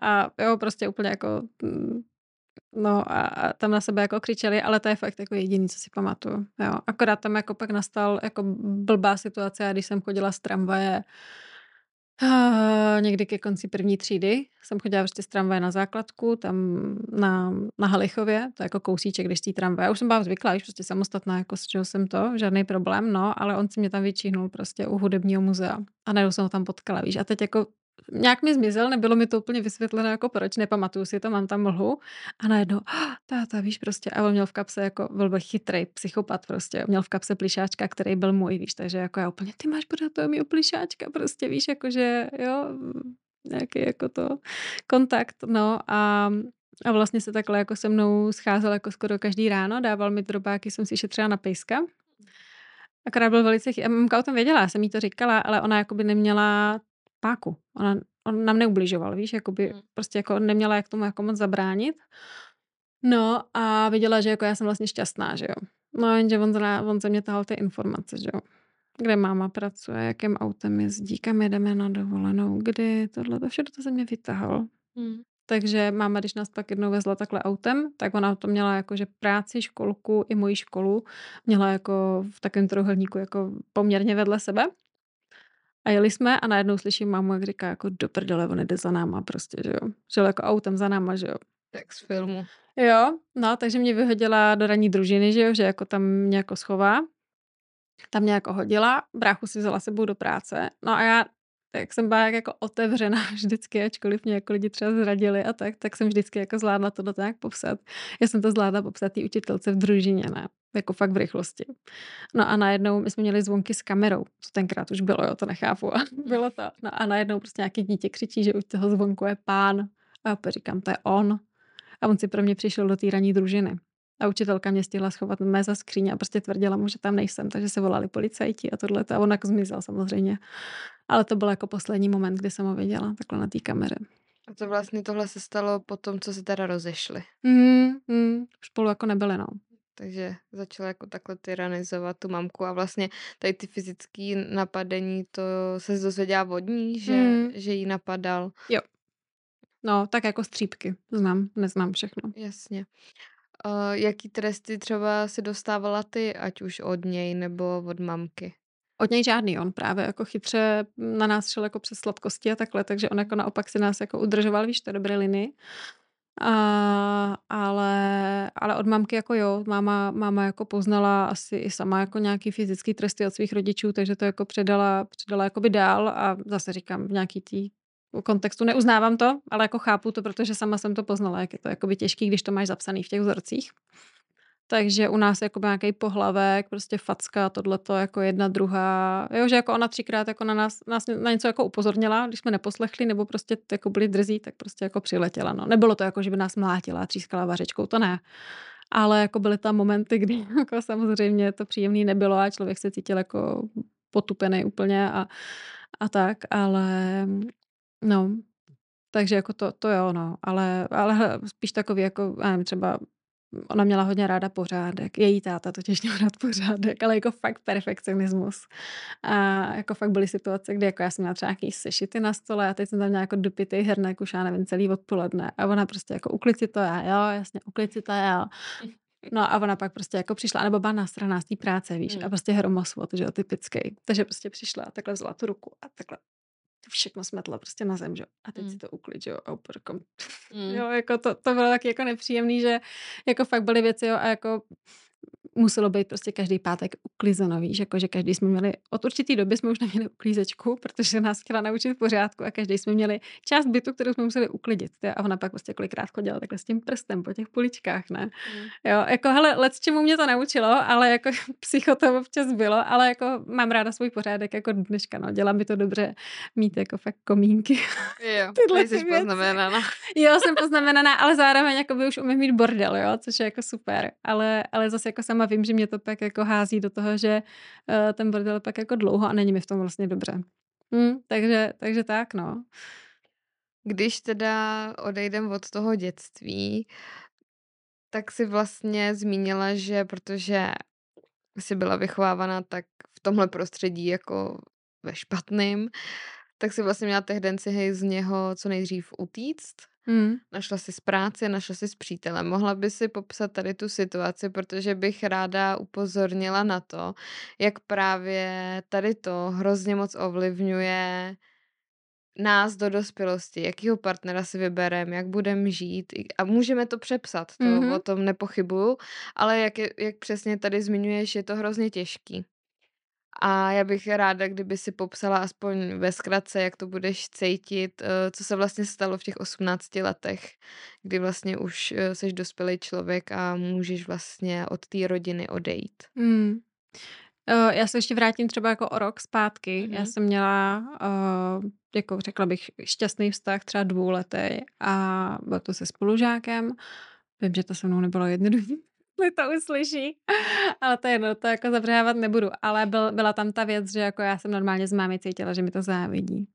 Speaker 2: A jo, prostě úplně jako mm, No a, tam na sebe jako křičeli, ale to je fakt jako jediný, co si pamatuju. Jo. Akorát tam jako pak nastal jako blbá situace, když jsem chodila z tramvaje uh, někdy ke konci první třídy. Jsem chodila prostě z tramvaje na základku, tam na, na Halichově, to je jako kousíček, když tý tramvaje. Já už jsem byla zvyklá, už prostě samostatná, jako z čeho jsem to, žádný problém, no, ale on si mě tam vyčíhnul prostě u hudebního muzea a najednou jsem ho tam potkala, víš. A teď jako nějak mi zmizel, nebylo mi to úplně vysvětleno, jako proč, nepamatuju si to, mám tam mlhu. A najednou, oh, táta, víš prostě, a on měl v kapse jako, byl chytrý psychopat prostě, měl v kapse plišáčka, který byl můj, víš, takže jako já úplně, ty máš pořád toho mýho plišáčka, prostě víš, jakože, jo, nějaký jako to kontakt, no a a vlastně se takhle jako se mnou scházel jako skoro každý ráno, dával mi drobáky, jsem si šetřila na pejska. Akorát byl velice chy... Mamka o tom věděla, jsem jí to říkala, ale ona jako by neměla páku. Ona, on nám neubližoval, víš, jakoby hmm. prostě jako neměla jak tomu jako moc zabránit. No a viděla, že jako já jsem vlastně šťastná, že jo. No jenže on, zna, on ze mě tahal ty informace, že jo. Kde máma pracuje, jakým autem jezdí, kam jedeme na dovolenou, kdy, tohle, to všechno to ze mě vytahal. Hmm. Takže máma, když nás pak jednou vezla takhle autem, tak ona to měla jako, že práci, školku i moji školu měla jako v takovém trojuhelníku jako poměrně vedle sebe. A jeli jsme a najednou slyším mámu, jak říká jako do prdele, on jde za náma prostě, že jo. Žil jako autem za náma, že jo.
Speaker 1: Tak z filmu.
Speaker 2: Jo, no, takže mě vyhodila do ranní družiny, že jo, že jako tam mě jako schová. Tam mě jako hodila, bráchu si vzala sebou do práce. No a já tak jsem byla jako otevřená vždycky, ačkoliv mě jako lidi třeba zradili a tak, tak jsem vždycky jako zvládla to nějak popsat. Já jsem to zvládla popsat té učitelce v družině, ne? Jako fakt v rychlosti. No a najednou my jsme měli zvonky s kamerou, co tenkrát už bylo, jo, to nechápu. A bylo to. No a najednou prostě nějaký dítě křičí, že u toho zvonku je pán. A já říkám, to je on. A on si pro mě přišel do té ranní družiny. A učitelka mě stihla schovat mé za skříně a prostě tvrdila mu, že tam nejsem, takže se volali policajti a tohle. A on jako zmizel samozřejmě. Ale to byl jako poslední moment, kdy jsem ho viděla, takhle na té kameře.
Speaker 1: A to vlastně tohle se stalo po tom, co se teda rozešli.
Speaker 2: Mm, mm, spolu jako nebyli, no.
Speaker 1: Takže začala jako takhle tyranizovat tu mamku a vlastně tady ty fyzické napadení, to se dozvěděla od ní, že, mm. že jí napadal.
Speaker 2: Jo. No, tak jako střípky. Znám, neznám všechno.
Speaker 1: Jasně. Uh, jaký tresty třeba si dostávala ty, ať už od něj nebo od mamky?
Speaker 2: Od něj žádný, on právě jako chytře na nás šel jako přes sladkosti a takhle, takže on jako naopak si nás jako udržoval, víš, to dobré linii. A, ale, ale od mamky jako jo, máma, máma jako poznala asi i sama jako nějaký fyzický tresty od svých rodičů, takže to jako předala, předala jako by dál a zase říkám v nějaký tý kontextu neuznávám to, ale jako chápu to, protože sama jsem to poznala, jak je to jakoby těžký, když to máš zapsaný v těch vzorcích. Takže u nás jako nějaký pohlavek, prostě facka, tohleto jako jedna, druhá. Jo, že jako ona třikrát jako na nás, nás na něco jako upozornila, když jsme neposlechli, nebo prostě jako byli drzí, tak prostě jako přiletěla. No. Nebylo to jako, že by nás mlátila, třískala vařečkou, to ne. Ale jako byly tam momenty, kdy jako samozřejmě to příjemný nebylo a člověk se cítil jako potupený úplně a, a tak, ale no, takže jako to, to jo, no, ale, ale spíš takový jako, nevím, třeba ona měla hodně ráda pořádek. Její táta totiž měl rád pořádek, ale jako fakt perfekcionismus. A jako fakt byly situace, kdy jako já jsem měla třeba nějaký sešity na stole a teď jsem tam měla jako dupitý hernek už já nevím, celý odpoledne. A ona prostě jako uklid si to já, jo, jasně, uklid si to já. No a ona pak prostě jako přišla, nebo byla strana z té práce, víš, mm. a prostě hromosvod, že jo, typický. Takže prostě přišla a takhle vzala tu ruku a takhle všechno smetla prostě na zem, že? A teď mm. si to uklid, jo? A úplně jako, mm. jo, jako to, to bylo taky jako nepříjemný, že jako fakt byly věci, jo, a jako muselo být prostě každý pátek uklizeno, víš, jako že každý jsme měli, od určitý doby jsme už neměli uklízečku, protože nás chtěla naučit v pořádku a každý jsme měli část bytu, kterou jsme museli uklidit. A ona pak prostě kolikrát chodila takhle s tím prstem po těch poličkách, ne? Mm. Jo, jako hele, let čemu mě to naučilo, ale jako psycho to občas bylo, ale jako mám ráda svůj pořádek jako dneška, no, dělá mi to dobře mít jako fakt komínky.
Speaker 1: Jo, Tyhle jsi poznamenaná.
Speaker 2: Jo, jsem poznamenaná, ale zároveň jako by už umím mít bordel, jo, což je jako super, ale, ale zase jako sama vím, že mě to pak jako hází do toho, že uh, ten bordel pak jako dlouho a není mi v tom vlastně dobře. Hmm, takže, takže tak, no.
Speaker 1: Když teda odejdem od toho dětství, tak si vlastně zmínila, že protože jsi byla vychovávána tak v tomhle prostředí jako ve špatným, tak si vlastně měla tendenci hej z něho co nejdřív utíct. Mm. Našla si z práce, našla si s přítelem. Mohla by si popsat tady tu situaci, protože bych ráda upozornila na to, jak právě tady to hrozně moc ovlivňuje nás do dospělosti, jakýho partnera si vybereme, jak budeme žít a můžeme to přepsat, to mm-hmm. o tom nepochybuju, ale jak, je, jak přesně tady zmiňuješ, je to hrozně těžký. A já bych ráda, kdyby si popsala aspoň ve zkratce, jak to budeš cítit, eh, co se vlastně stalo v těch 18 letech, kdy vlastně už jsi eh, dospělý člověk a můžeš vlastně od té rodiny odejít. Hmm.
Speaker 2: Já se ještě vrátím třeba jako o rok zpátky. Mm-hmm. Já jsem měla, jako řekla bych, šťastný vztah třeba dvouletý a byl to se spolužákem. Vím, že to se mnou nebylo jednoduché to uslyší. Ale to je jedno, to jako zabřávat nebudu. Ale byl, byla tam ta věc, že jako já jsem normálně z mámy cítila, že mi to závidí.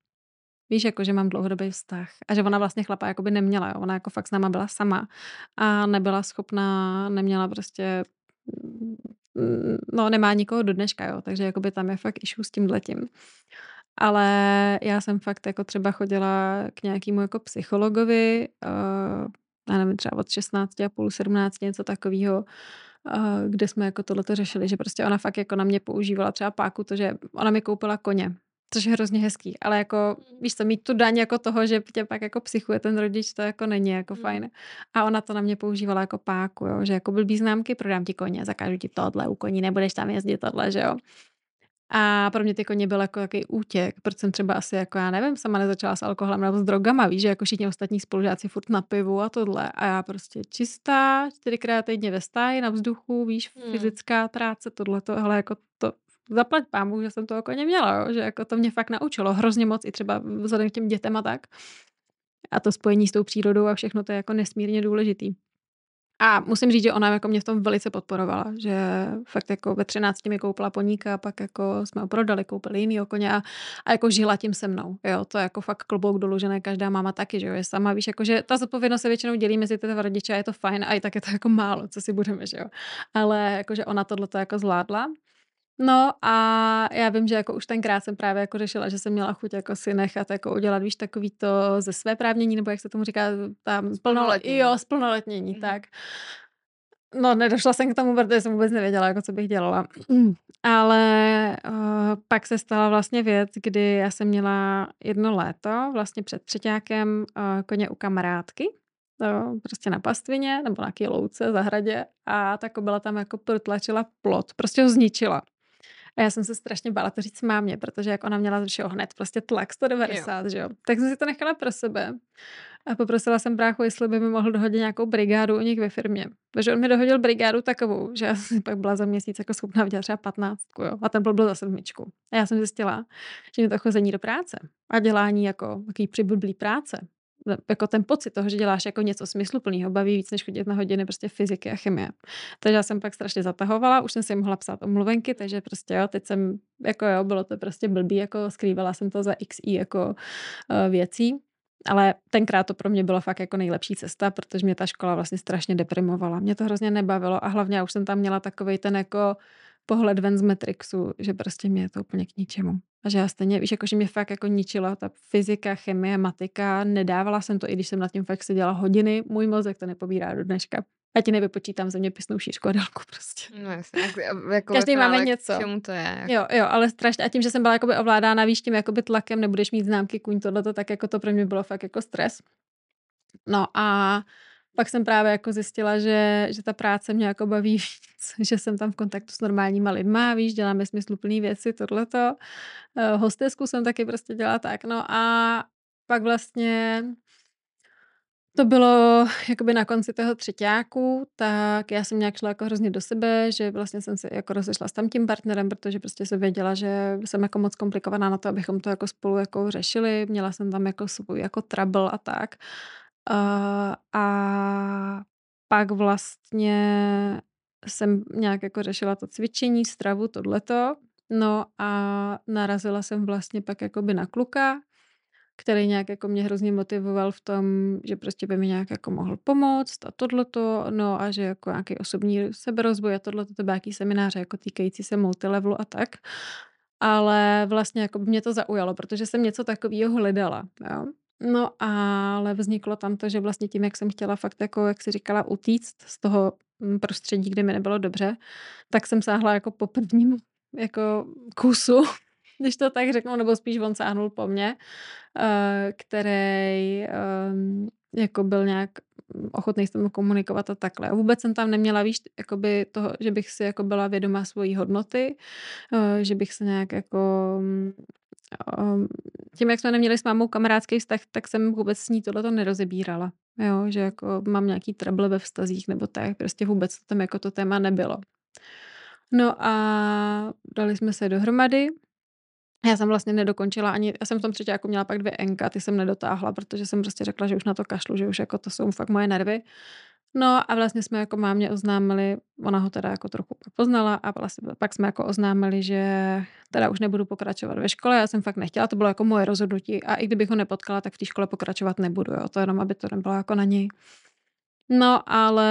Speaker 2: Víš, jako, že mám dlouhodobý vztah. A že ona vlastně chlapa jako by neměla. Jo. Ona jako fakt s náma byla sama. A nebyla schopná, neměla prostě no nemá nikoho do dneška, jo, takže jakoby tam je fakt issue s tím letím. Ale já jsem fakt jako třeba chodila k nějakému jako psychologovi, uh, já nevím, třeba od 16 a půl, 17, něco takového, kde jsme jako tohleto řešili, že prostě ona fakt jako na mě používala třeba páku, to, že ona mi koupila koně což je hrozně hezký, ale jako, víš co, mít tu daň jako toho, že tě pak jako psychuje ten rodič, to jako není jako mm. fajn. A ona to na mě používala jako páku, jo, že jako blbý známky, prodám ti koně, zakážu ti tohle u koní, nebudeš tam jezdit tohle, že jo. A pro mě ty koně byl jako takový útěk, proč jsem třeba asi jako, já nevím, sama nezačala s alkoholem nebo s drogama, víš, že jako všichni ostatní spolužáci furt na pivu a tohle. A já prostě čistá, čtyřikrát týdně ve stáji, na vzduchu, víš, hmm. fyzická práce, tohle, tohle, jako to zaplať pámu, že jsem to jako neměla, jo? že jako to mě fakt naučilo hrozně moc i třeba vzhledem k těm dětem a tak. A to spojení s tou přírodou a všechno to je jako nesmírně důležitý. A musím říct, že ona jako mě v tom velice podporovala, že fakt jako ve 13 mi koupila poníka a pak jako jsme ho prodali, koupili jiný koně a, a jako žila tím se mnou. Jo, to je jako fakt klobouk dolů, že ne každá máma taky, že jo, je sama, víš, jako, že ta zodpovědnost se většinou dělí mezi ty rodiče a je to fajn a i tak je to jako málo, co si budeme, že jo. Ale jakože ona tohle to jako zvládla No a já vím, že jako už tenkrát jsem právě jako řešila, že jsem měla chuť jako si nechat jako udělat, víš, takový to ze své právnění, nebo jak se tomu říká, tam splnoletnění. Jo, splnoletnění, mm. tak. No, nedošla jsem k tomu, protože jsem vůbec nevěděla, jako co bych dělala. Ale uh, pak se stala vlastně věc, kdy já jsem měla jedno léto, vlastně před třetíákem uh, koně u kamarádky, no, prostě na pastvině nebo na louce, zahradě a ta byla tam jako protlačila plot, prostě ho zničila. A já jsem se strašně bála to říct mámě, protože jak ona měla všeho hned prostě tlak 190, jo. že jo. Tak jsem si to nechala pro sebe. A poprosila jsem bráchu, jestli by mi mohl dohodit nějakou brigádu u nich ve firmě. Takže on mi dohodil brigádu takovou, že já jsem pak byla za měsíc jako schopná vydělat třeba 15, jo. A ten byl, byl za sedmičku. A já jsem zjistila, že mi to chození do práce a dělání jako takový přiblblý práce jako ten pocit toho, že děláš jako něco smysluplného, baví víc, než chodit na hodiny prostě fyziky a chemie. Takže já jsem pak strašně zatahovala, už jsem si mohla psát omluvenky, takže prostě jo, teď jsem, jako jo, bylo to prostě blbý, jako skrývala jsem to za XI jako uh, věcí. Ale tenkrát to pro mě bylo fakt jako nejlepší cesta, protože mě ta škola vlastně strašně deprimovala. Mě to hrozně nebavilo a hlavně já už jsem tam měla takový ten jako pohled ven z Matrixu, že prostě mě je to úplně k ničemu. A že já stejně, víš, jako, že mě fakt jako ničila ta fyzika, chemie, matika, nedávala jsem to, i když jsem nad tím fakt seděla hodiny, můj mozek to nepobírá do dneška. Já ti nevypočítám zeměpisnou šířku a délku prostě.
Speaker 1: No jasně, jako
Speaker 2: Každý máme něco.
Speaker 1: Čemu to je? Jako.
Speaker 2: Jo, jo, ale strašně. A tím, že jsem byla jakoby ovládána, víš, tím jakoby tlakem, nebudeš mít známky kuň, tohle, tak jako to pro mě bylo fakt jako stres. No a pak jsem právě jako zjistila, že, že ta práce mě jako baví víc, že jsem tam v kontaktu s normálníma lidma, víš, děláme smysluplné věci, tohleto. Uh, hostesku jsem taky prostě dělala tak, no a pak vlastně to bylo jakoby na konci toho třetíku, tak já jsem nějak šla jako hrozně do sebe, že vlastně jsem se jako rozešla s tam tím partnerem, protože prostě jsem věděla, že jsem jako moc komplikovaná na to, abychom to jako spolu jako řešili. Měla jsem tam jako svůj jako trouble a tak. A, a pak vlastně jsem nějak jako řešila to cvičení, stravu, tohleto. No a narazila jsem vlastně pak jakoby na kluka, který nějak jako mě hrozně motivoval v tom, že prostě by mi nějak jako mohl pomoct a tohleto, no a že jako nějaký osobní seberozvoj a tohleto, to byl nějaký semináře jako týkající se multilevelu a tak. Ale vlastně jako mě to zaujalo, protože jsem něco takového hledala, jo. No ale vzniklo tam to, že vlastně tím, jak jsem chtěla fakt jako, jak si říkala, utíct z toho mm, prostředí, kde mi nebylo dobře, tak jsem sáhla jako po prvním jako kusu, když to tak řeknu, nebo spíš on sáhnul po mně, eh, který ehm, jako byl nějak ochotný s tomu komunikovat a takhle. Vůbec jsem tam neměla, víš, jakoby toho, že bych si jako byla vědomá svojí hodnoty, eh, že bych se nějak jako ehm, tím, jak jsme neměli s mámou kamarádský vztah, tak jsem vůbec s ní tohleto nerozebírala. Jo, že jako mám nějaký trouble ve vztazích nebo tak, prostě vůbec to tam jako to téma nebylo. No a dali jsme se dohromady já jsem vlastně nedokončila ani, já jsem v tom třetí jako měla pak dvě enka, ty jsem nedotáhla, protože jsem prostě řekla, že už na to kašlu, že už jako to jsou fakt moje nervy. No a vlastně jsme jako mámě oznámili, ona ho teda jako trochu poznala a vlastně pak jsme jako oznámili, že teda už nebudu pokračovat ve škole, já jsem fakt nechtěla, to bylo jako moje rozhodnutí a i kdybych ho nepotkala, tak v té škole pokračovat nebudu, jo, to jenom, aby to nebylo jako na něj. No, ale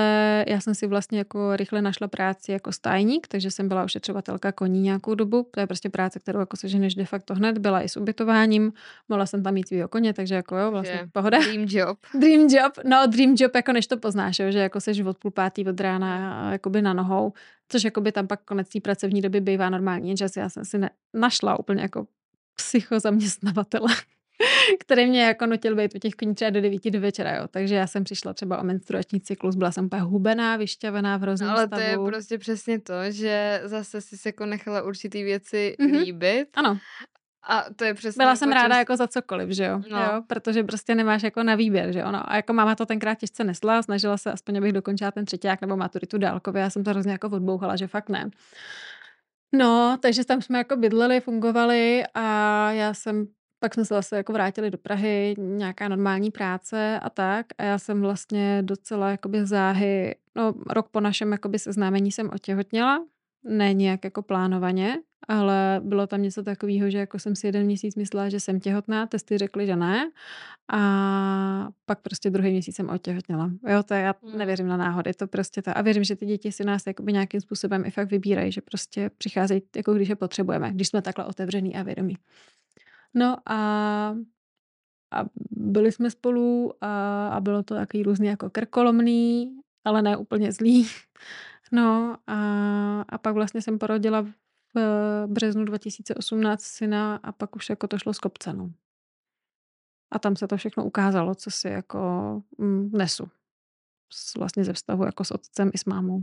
Speaker 2: já jsem si vlastně jako rychle našla práci jako stajník, takže jsem byla ošetřovatelka koní nějakou dobu. To je prostě práce, kterou jako seženeš de facto hned. Byla i s ubytováním, mohla jsem tam mít svýho koně, takže jako jo, vlastně že pohoda.
Speaker 1: Dream job.
Speaker 2: Dream job, no dream job, jako než to poznáš, jo, že jako seš od půl pátý od rána jakoby na nohou, což jakoby tam pak konec té pracovní doby bývá normální, že já jsem si ne, našla úplně jako psychozaměstnavatele. který mě jako nutil být u těch koní třeba do 9 do večera, jo. Takže já jsem přišla třeba o menstruační cyklus, byla jsem úplně hubená, vyšťavená v hrozném
Speaker 1: Ale
Speaker 2: stavu.
Speaker 1: to je prostě přesně to, že zase si se jako nechala určitý věci mm-hmm. líbit.
Speaker 2: Ano.
Speaker 1: A to je přesně...
Speaker 2: Byla jsem ráda čem... jako za cokoliv, že jo? No. jo? Protože prostě nemáš jako na výběr, že jo? No, a jako máma to tenkrát těžce nesla, snažila se aspoň, abych dokončila ten třetíák nebo maturitu dálkově, já jsem to hrozně jako odbouchala, že fakt ne. No, takže tam jsme jako bydleli, fungovali a já jsem pak jsme se zase jako vrátili do Prahy, nějaká normální práce a tak. A já jsem vlastně docela jakoby záhy, no rok po našem jakoby seznámení jsem otěhotněla. Ne nějak jako plánovaně, ale bylo tam něco takového, že jako jsem si jeden měsíc myslela, že jsem těhotná, testy řekly, že ne. A pak prostě druhý měsíc jsem otěhotněla. Jo, to já hmm. nevěřím na náhody, to prostě to. A věřím, že ty děti si nás jakoby nějakým způsobem i fakt vybírají, že prostě přicházejí, jako když je potřebujeme, když jsme takhle otevřený a vědomí. No a, a byli jsme spolu a, a bylo to takový různý jako krkolomný, ale ne úplně zlý. No a, a pak vlastně jsem porodila v březnu 2018 syna a pak už jako to šlo z kopce, no. A tam se to všechno ukázalo, co si jako mm, nesu. Vlastně ze vztahu jako s otcem i s mámou.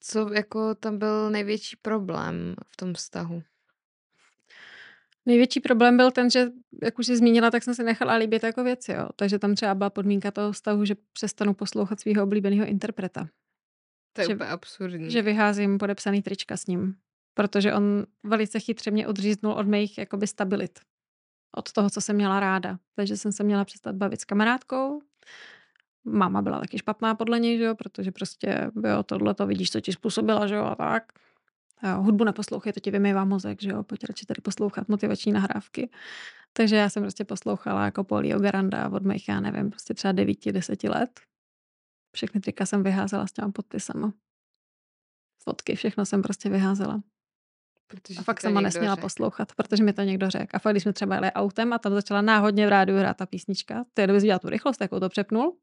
Speaker 1: Co jako tam byl největší problém v tom vztahu?
Speaker 2: Největší problém byl ten, že, jak už jsi zmínila, tak jsem si nechala líbit jako věci, jo. Takže tam třeba byla podmínka toho vztahu, že přestanu poslouchat svého oblíbeného interpreta.
Speaker 1: To je že, úplně absurdní.
Speaker 2: Že vyházím podepsaný trička s ním. Protože on velice chytře mě odříznul od mých jakoby stabilit. Od toho, co jsem měla ráda. Takže jsem se měla přestat bavit s kamarádkou. Máma byla taky špatná podle něj, že jo, protože prostě, jo, tohle to vidíš, co ti způsobila, že jo, a tak. Hudbu neposlouchej, to ti vymývá mozek, že jo, pojď radši tady poslouchat motivační nahrávky. Takže já jsem prostě poslouchala jako Polio Garanda od mých, já nevím, prostě třeba devíti, deseti let. Všechny trika jsem vyházela s těma podpisama. Fotky, všechno jsem prostě vyházela. Protože a fakt jsem ho nesměla řek. poslouchat, protože mi to někdo řekl. A fakt, když jsme třeba jeli autem a tam začala náhodně v rádiu hrát ta písnička, to je doby tu rychlost, jakou to přepnul.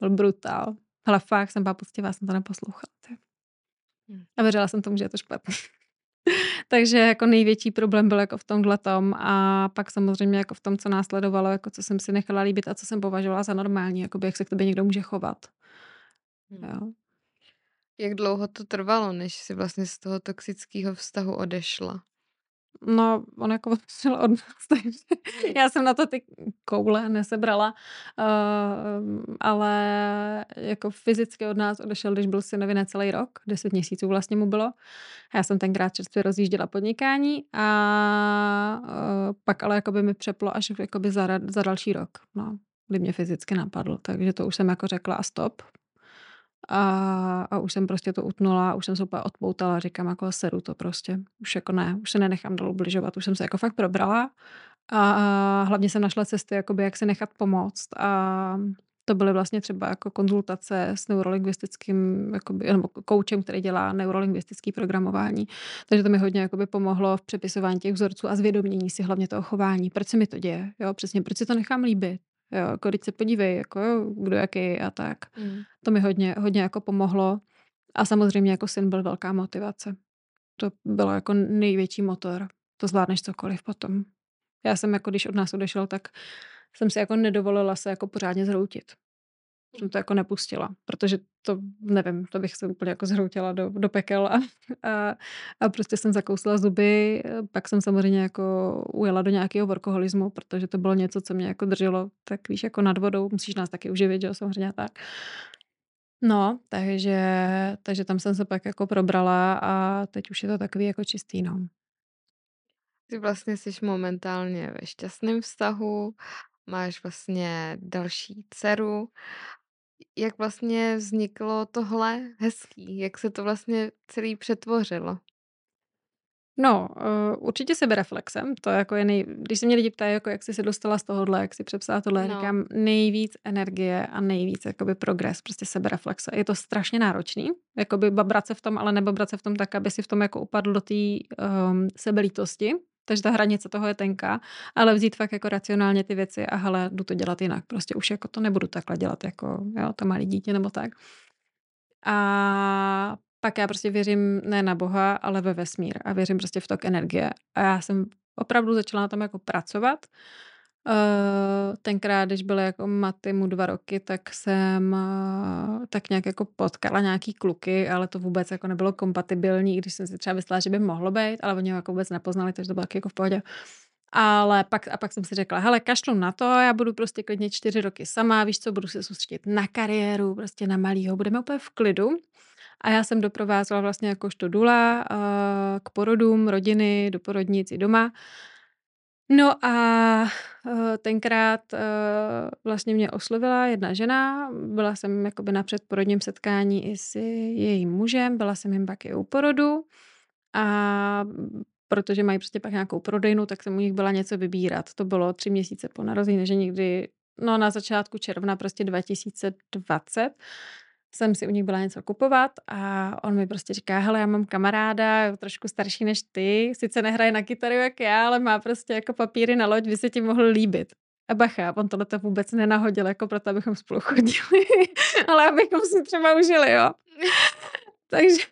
Speaker 2: Byl brutál. Ale fakt jsem byla poctivá, jsem to neposlouchala. Ty. Hmm. A věřila jsem tomu, že je to špatně. Takže jako největší problém byl jako v tomhle tom a pak samozřejmě jako v tom, co následovalo, jako co jsem si nechala líbit a co jsem považovala za normální, jako jak se k tobě někdo může chovat.
Speaker 1: Hmm.
Speaker 2: Jo.
Speaker 1: Jak dlouho to trvalo, než si vlastně z toho toxického vztahu odešla?
Speaker 2: No, on jako odešel od nás, takže já jsem na to ty koule nesebrala, uh, ale jako fyzicky od nás odešel, když byl synovi necelý rok, deset měsíců vlastně mu bylo. Já jsem tenkrát čerstvě rozjížděla podnikání a uh, pak ale jakoby mi přeplo až jakoby za, za další rok, no, kdy mě fyzicky napadlo, takže to už jsem jako řekla a stop, a, a už jsem prostě to utnula, už jsem se úplně odpoutala, říkám jako seru to prostě. Už jako ne, už se nenechám dál ubližovat, už jsem se jako fakt probrala a, a hlavně jsem našla cesty, jakoby, jak se nechat pomoct a to byly vlastně třeba jako konzultace s neurolingvistickým, jakoby, nebo koučem, který dělá neurolingvistický programování. Takže to mi hodně jakoby pomohlo v přepisování těch vzorců a zvědomění si hlavně toho chování. Proč se mi to děje? Jo, přesně, proč si to nechám líbit? Jo, jako když se podívej, jako jo, kdo jaký a tak. Mm. To mi hodně, hodně jako pomohlo. A samozřejmě jako syn byl velká motivace. To bylo jako největší motor. To zvládneš cokoliv potom. Já jsem jako, když od nás odešel, tak jsem si jako nedovolila se jako pořádně zhroutit jsem to jako nepustila, protože to, nevím, to bych se úplně jako zhroutila do, do pekel a, a, a prostě jsem zakousla zuby, pak jsem samozřejmě jako ujela do nějakého workoholismu, protože to bylo něco, co mě jako drželo, tak víš, jako nad vodou, musíš nás taky uživit, jo, samozřejmě tak. No, takže, takže tam jsem se pak jako probrala a teď už je to takový jako čistý, no.
Speaker 1: Ty vlastně jsi momentálně ve šťastném vztahu, máš vlastně další dceru jak vlastně vzniklo tohle hezký? Jak se to vlastně celý přetvořilo?
Speaker 2: No, uh, určitě sebereflexem, to jako je nej... Když se mě lidi ptají, jako jak jsi se dostala z tohohle, jak si přepsala tohle, no. říkám nejvíc energie a nejvíc jakoby progres, prostě sebereflexe. Je to strašně náročný, jakoby babrat se v tom, ale nebabrat se v tom tak, aby si v tom jako upadl do té um, sebelítosti, takže ta hranice toho je tenká, ale vzít fakt jako racionálně ty věci a hele, jdu to dělat jinak. Prostě už jako to nebudu takhle dělat jako jo, to malé dítě nebo tak. A pak já prostě věřím ne na Boha, ale ve vesmír a věřím prostě v tok energie. A já jsem opravdu začala na tom jako pracovat Uh, tenkrát, když byly jako maty mu dva roky, tak jsem uh, tak nějak jako potkala nějaký kluky, ale to vůbec jako nebylo kompatibilní, když jsem si třeba myslela, že by mohlo být, ale oni ho jako vůbec nepoznali, takže to bylo jako v pohodě. Ale pak, a pak jsem si řekla, hele, kašlu na to, já budu prostě klidně čtyři roky sama, víš co, budu se soustředit na kariéru, prostě na malýho, budeme úplně v klidu. A já jsem doprovázela vlastně jakožto dula uh, k porodům rodiny, do porodnic i doma. No a uh, tenkrát uh, vlastně mě oslovila jedna žena, byla jsem jakoby na předporodním setkání i s jejím mužem, byla jsem jim pak i u porodu. A protože mají prostě pak nějakou prodejnu, tak jsem u nich byla něco vybírat. To bylo tři měsíce po narození, že někdy, no na začátku června prostě 2020 jsem si u nich byla něco kupovat a on mi prostě říká, hele, já mám kamaráda, trošku starší než ty, sice nehraje na kytaru jak já, ale má prostě jako papíry na loď, by se ti mohl líbit. A bacha, on tohle to vůbec nenahodil, jako proto, abychom spolu chodili, ale abychom si třeba užili, jo. Takže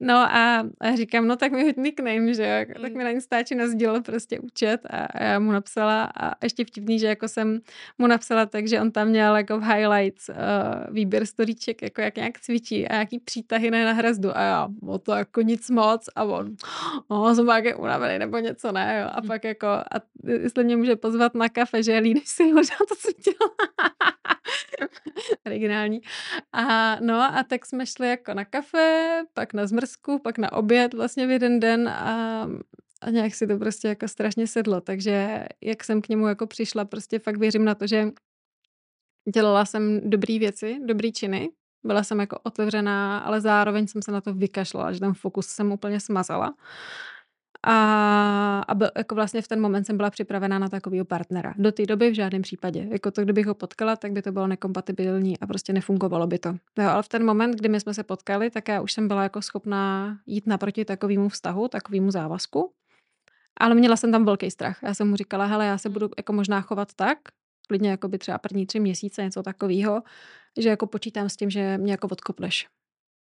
Speaker 2: No a, a říkám, no tak mi hoď nickname, že jo, tak mi mm. na Instači nazdílel prostě účet a já mu napsala a ještě vtipný, že jako jsem mu napsala tak, že on tam měl jako v highlights uh, výběr storíček, jako jak nějak cvičí a nějaký přítahy na hrazdu. A já, o to jako nic moc. A on, no, jsem nějaký unavený nebo něco, ne, jo, a pak jako, a jestli mě může pozvat na kafe, že lídeš si možná to, co dělá. Originální. A no a tak jsme šli jako na kafe, pak na zmrzku, pak na oběd vlastně v jeden den a, a nějak si to prostě jako strašně sedlo. Takže jak jsem k němu jako přišla, prostě fakt věřím na to, že dělala jsem dobré věci, dobré činy, byla jsem jako otevřená, ale zároveň jsem se na to vykašlala, že ten fokus jsem úplně smazala. A, a byl, jako vlastně v ten moment jsem byla připravená na takového partnera. Do té doby v žádném případě. Jako to, kdybych ho potkala, tak by to bylo nekompatibilní a prostě nefungovalo by to. Jo, ale v ten moment, kdy my jsme se potkali, tak já už jsem byla jako schopná jít naproti takovému vztahu, takovému závazku. Ale měla jsem tam velký strach. Já jsem mu říkala, hele, já se budu jako možná chovat tak, klidně jako by třeba první tři měsíce, něco takového, že jako počítám s tím, že mě jako odkopneš.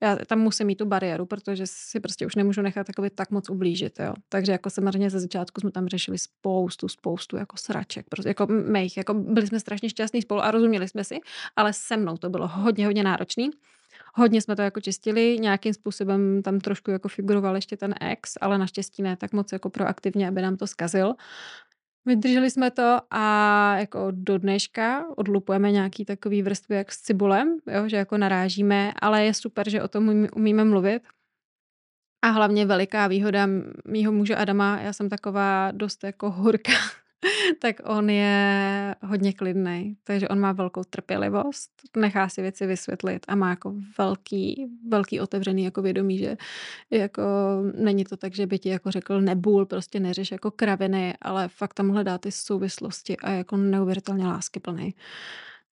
Speaker 2: Já tam musím mít tu bariéru, protože si prostě už nemůžu nechat takový tak moc ublížit, jo. Takže jako samozřejmě ze začátku jsme tam řešili spoustu, spoustu jako sraček, prostě jako mých, jako byli jsme strašně šťastní spolu a rozuměli jsme si, ale se mnou to bylo hodně, hodně náročný. Hodně jsme to jako čistili, nějakým způsobem tam trošku jako figuroval ještě ten ex, ale naštěstí ne tak moc jako proaktivně, aby nám to zkazil. Vydrželi jsme to a jako do dneška odlupujeme nějaký takový vrstvy jak s cibulem, jo, že jako narážíme, ale je super, že o tom umíme mluvit. A hlavně veliká výhoda mýho muže Adama, já jsem taková dost jako horká tak on je hodně klidný, takže on má velkou trpělivost, nechá si věci vysvětlit a má jako velký, velký otevřený jako vědomí, že jako není to tak, že by ti jako řekl nebůl, prostě neřeš jako kraviny, ale fakt tam hledá ty souvislosti a je jako neuvěřitelně láskyplný.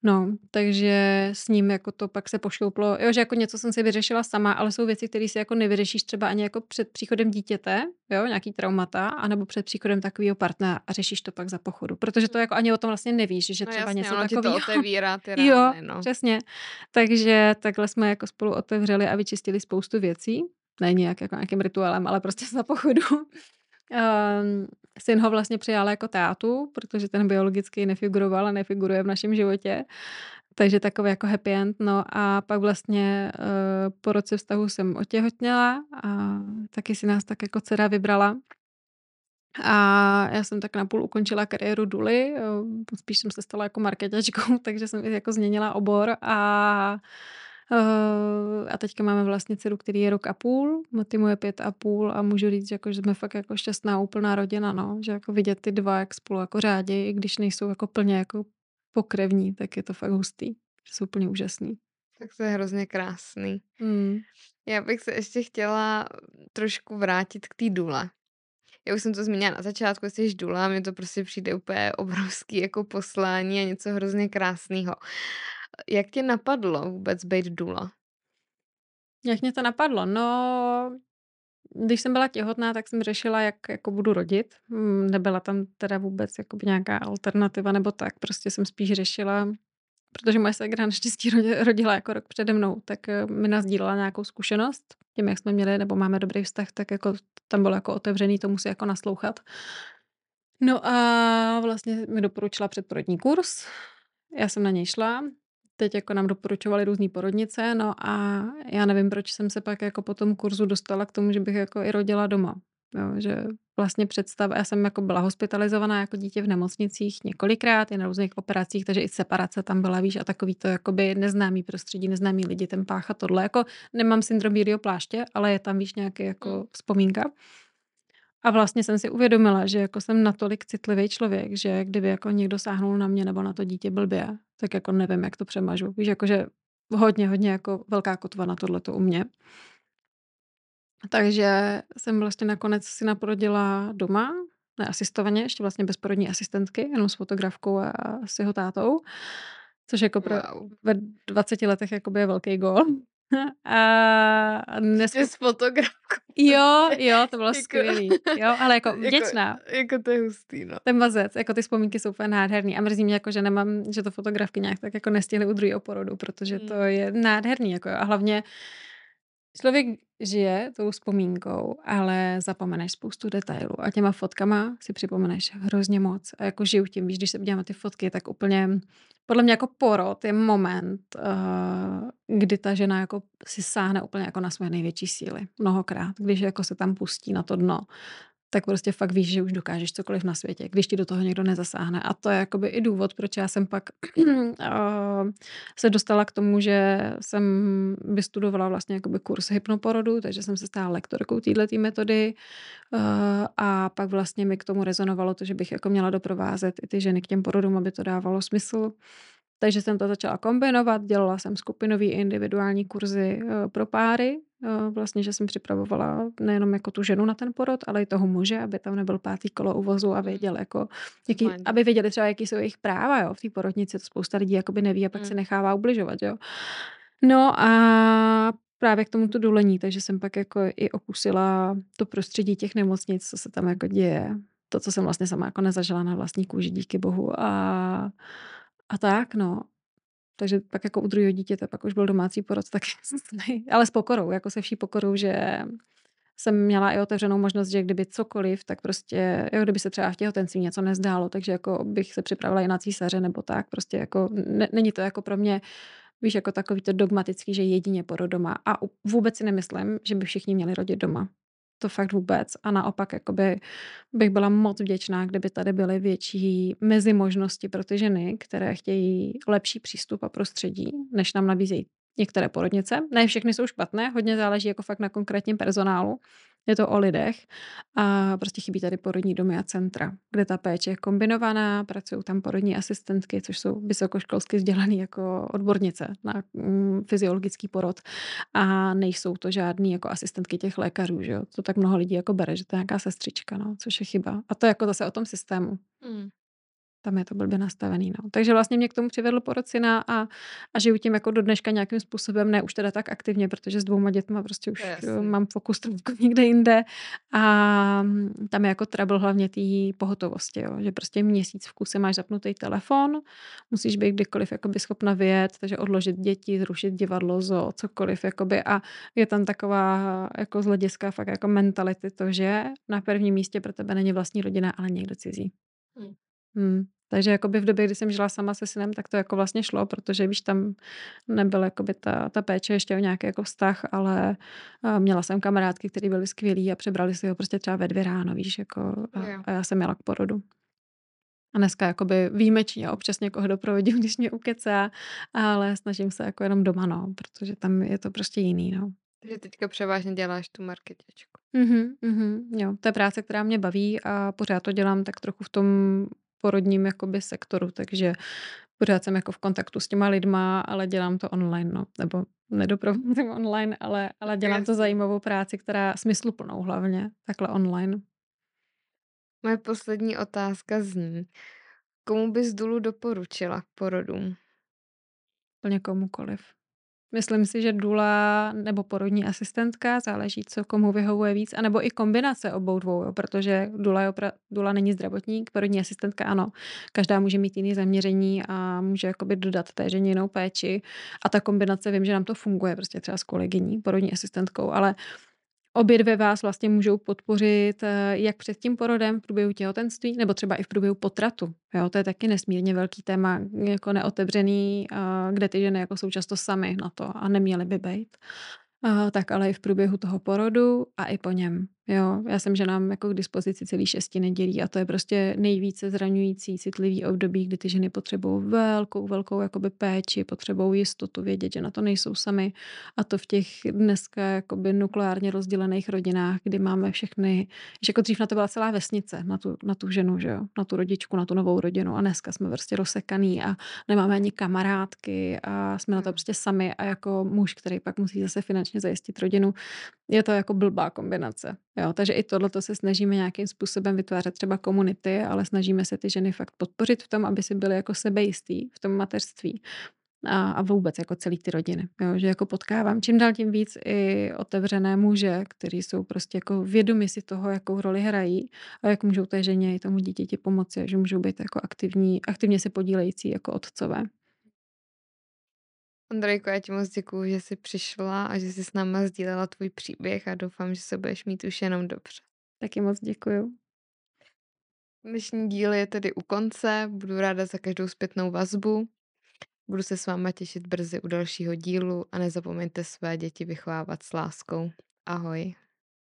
Speaker 2: No, takže s ním jako to pak se pošlouplo, jo, že jako něco jsem si vyřešila sama, ale jsou věci, které si jako nevyřešíš třeba ani jako před příchodem dítěte, jo, nějaký traumata, anebo před příchodem takového partnera a řešíš to pak za pochodu, protože to jako ani o tom vlastně nevíš, že
Speaker 1: no
Speaker 2: třeba
Speaker 1: jasně,
Speaker 2: něco
Speaker 1: takového. to otevírá ty
Speaker 2: rány, Jo,
Speaker 1: no.
Speaker 2: přesně. Takže takhle jsme jako spolu otevřeli a vyčistili spoustu věcí. Ne nějak jako nějakým rituálem, ale prostě za pochodu. Um, syn ho vlastně přijal jako tátu, protože ten biologicky nefiguroval a nefiguruje v našem životě. Takže takový jako happy end. No a pak vlastně uh, po roce vztahu jsem otěhotněla a taky si nás tak jako dcera vybrala. A já jsem tak napůl ukončila kariéru Duly, spíš jsem se stala jako marketačkou, takže jsem jako změnila obor a Uh, a teďka máme vlastně dceru, který je rok a půl, Maty je pět a půl a můžu říct, jako, že jsme fakt jako šťastná úplná rodina, no. Že jako vidět ty dva, jak spolu jako řádí, i když nejsou jako plně jako pokrevní, tak je to fakt hustý. Že jsou úplně úžasný.
Speaker 1: Tak to je hrozně krásný.
Speaker 2: Mm.
Speaker 1: Já bych se ještě chtěla trošku vrátit k té dule. Já už jsem to zmínila na začátku, jsi dula, mi to prostě přijde úplně obrovský jako poslání a něco hrozně krásného. Jak tě napadlo vůbec být dula?
Speaker 2: Jak mě to napadlo? No, když jsem byla těhotná, tak jsem řešila, jak jako budu rodit. Mm, nebyla tam teda vůbec jako nějaká alternativa nebo tak. Prostě jsem spíš řešila, protože moje segra naštěstí rodila jako rok přede mnou, tak eh, mi nazdílela nějakou zkušenost. Tím, jak jsme měli nebo máme dobrý vztah, tak jako tam bylo jako otevřený, to musí jako naslouchat. No a vlastně mi doporučila předporodní kurz. Já jsem na něj šla, teď jako nám doporučovali různé porodnice, no a já nevím, proč jsem se pak jako po tom kurzu dostala k tomu, že bych jako i rodila doma. Jo, že vlastně představ, já jsem jako byla hospitalizovaná jako dítě v nemocnicích několikrát, i na různých operacích, takže i separace tam byla, víš, a takový to jakoby neznámý prostředí, neznámý lidi, ten pácha tohle. Jako nemám syndrom bílého pláště, ale je tam, víš, nějaký jako hmm. vzpomínka. A vlastně jsem si uvědomila, že jako jsem natolik citlivý člověk, že kdyby jako někdo sáhnul na mě nebo na to dítě blbě, tak jako nevím, jak to přemažu. Víš, jakože hodně, hodně jako velká kotva na tohleto u mě. Takže jsem vlastně nakonec si naprodila doma, neasistovaně, ještě vlastně bez porodní asistentky, jenom s fotografkou a s jeho tátou. Což jako pro, wow. ve 20 letech je velký gol.
Speaker 1: A dnes... s fotografkou.
Speaker 2: Jo, jo, to bylo jako, skvělý. Jo, ale jako, jako vděčná.
Speaker 1: Jako, jako to je hustý, no.
Speaker 2: Ten mazec, jako ty vzpomínky jsou úplně nádherný. A mrzí mě, jako, že nemám, že to fotografky nějak tak jako nestihly u druhého porodu, protože to je nádherný. Jako, a hlavně člověk žije tou vzpomínkou, ale zapomeneš spoustu detailů a těma fotkama si připomeneš hrozně moc. A jako žiju tím, víš, když se podívám ty fotky, tak úplně, podle mě jako porod je moment, uh, kdy ta žena jako si sáhne úplně jako na svoje největší síly. Mnohokrát, když jako se tam pustí na to dno tak prostě fakt víš, že už dokážeš cokoliv na světě, když ti do toho někdo nezasáhne. A to je jakoby i důvod, proč já jsem pak se dostala k tomu, že jsem vystudovala vlastně jakoby kurz hypnoporodu, takže jsem se stala lektorkou této metody a pak vlastně mi k tomu rezonovalo to, že bych jako měla doprovázet i ty ženy k těm porodům, aby to dávalo smysl. Takže jsem to začala kombinovat, dělala jsem skupinový individuální kurzy pro páry, vlastně, že jsem připravovala nejenom jako tu ženu na ten porod, ale i toho muže, aby tam nebyl pátý kolo uvozu a věděl jako, jaký, aby věděli třeba, jaký jsou jejich práva, jo, v té porodnici, to spousta lidí jakoby neví a pak mm. se nechává ubližovat, jo. No a právě k tomuto dolení, takže jsem pak jako i okusila to prostředí těch nemocnic, co se tam jako děje. To, co jsem vlastně sama jako nezažila na vlastní kůži, díky bohu. A, a tak, no. Takže pak jako u druhého dítěte pak už byl domácí porod, tak ale s pokorou, jako se vší pokorou, že jsem měla i otevřenou možnost, že kdyby cokoliv, tak prostě, jo, kdyby se třeba v těhotenství něco nezdálo, takže jako bych se připravila i na císaře nebo tak, prostě jako ne, není to jako pro mě víš, jako takový to dogmatický, že jedině porod doma. A vůbec si nemyslím, že by všichni měli rodit doma. To fakt vůbec. A naopak jakoby bych byla moc vděčná, kdyby tady byly větší mezi možnosti pro ty ženy, které chtějí lepší přístup a prostředí, než nám nabízejí některé porodnice. Ne všechny jsou špatné, hodně záleží jako fakt na konkrétním personálu. Je to o lidech a prostě chybí tady porodní domy a centra, kde ta péče je kombinovaná, pracují tam porodní asistentky, což jsou vysokoškolsky vzdělané jako odbornice na mm, fyziologický porod a nejsou to žádný jako asistentky těch lékařů, že jo? To tak mnoho lidí jako bere, že to je nějaká sestřička, no, což je chyba. A to je jako zase o tom systému. Mm tam je to blbě nastavený. No. Takže vlastně mě k tomu přivedl porod syna a, a žiju tím jako do dneška nějakým způsobem, ne už teda tak aktivně, protože s dvouma dětma prostě už Jasně. mám fokus trošku někde jinde a tam je jako trouble hlavně té pohotovosti, jo. že prostě měsíc v kuse máš zapnutý telefon, musíš být kdykoliv jakoby schopna vyjet, takže odložit děti, zrušit divadlo, zo, cokoliv jakoby a je tam taková jako z hlediska fakt jako mentality to, že na prvním místě pro tebe není vlastní rodina, ale někdo cizí. Hmm. Hmm. Takže jakoby v době, kdy jsem žila sama se synem, tak to jako vlastně šlo, protože víš, tam nebyla jakoby ta, ta péče ještě o nějaký jako vztah, ale měla jsem kamarádky, které byly skvělí a přebrali si ho prostě třeba ve dvě ráno, víš, jako a, a já jsem měla k porodu. A dneska jakoby výjimečně občas někoho doprovodím, když mě ukecá, ale snažím se jako jenom doma, no, protože tam je to prostě jiný, no.
Speaker 1: Takže teďka převážně děláš tu marketičku.
Speaker 2: Mhm, mhm, jo, to je práce, která mě baví a pořád to dělám tak trochu v tom porodním jakoby sektoru, takže pořád jsem jako v kontaktu s těma lidma, ale dělám to online, no, nebo nedoprovázím online, ale, ale dělám to zajímavou práci, která smysluplnou hlavně, takhle online.
Speaker 1: Moje poslední otázka zní, komu bys Dulu doporučila k porodům?
Speaker 2: Plně komukoliv. Myslím si, že dula nebo porodní asistentka, záleží, co komu vyhovuje víc, anebo i kombinace obou dvou, jo, protože dula, je opra- dula není zdravotník, porodní asistentka ano. Každá může mít jiný zaměření a může jakoby dodat té ženě jinou péči. A ta kombinace, vím, že nám to funguje prostě třeba s kolegyní, porodní asistentkou, ale Obě dvě vás vlastně můžou podpořit eh, jak před tím porodem v průběhu těhotenství, nebo třeba i v průběhu potratu. Jo, to je taky nesmírně velký téma, jako neotevřený, eh, kde ty ženy jako jsou často sami na to a neměly by být. Uh, tak ale i v průběhu toho porodu a i po něm. Jo, já jsem ženám jako k dispozici celý šesti nedělí a to je prostě nejvíce zraňující, citlivý období, kdy ty ženy potřebují velkou, velkou jakoby péči, potřebují jistotu, vědět, že na to nejsou sami a to v těch dneska jakoby nukleárně rozdělených rodinách, kdy máme všechny, že jako dřív na to byla celá vesnice, na tu, na tu ženu, že jo, na tu rodičku, na tu novou rodinu. A dneska jsme prostě rozsekaný a nemáme ani kamarádky a jsme na to prostě sami a jako muž, který pak musí zase finančně zajistit rodinu, je to jako blbá kombinace. Jo, takže i tohle se snažíme nějakým způsobem vytvářet třeba komunity, ale snažíme se ty ženy fakt podpořit v tom, aby si byly jako sebejistý v tom mateřství a, a vůbec jako celý ty rodiny. Jo, že jako potkávám čím dál tím víc i otevřené muže, kteří jsou prostě jako vědomi si toho, jakou roli hrají a jak můžou té ženě i tomu dítěti pomoci, že můžou být jako aktivní, aktivně se podílející jako otcové.
Speaker 1: Andrejko, já ti moc děkuju, že jsi přišla a že jsi s náma sdílela tvůj příběh a doufám, že se budeš mít už jenom dobře.
Speaker 2: Taky moc děkuju.
Speaker 1: Dnešní díl je tedy u konce, budu ráda za každou zpětnou vazbu. Budu se s váma těšit brzy u dalšího dílu a nezapomeňte své děti vychovávat s láskou. Ahoj.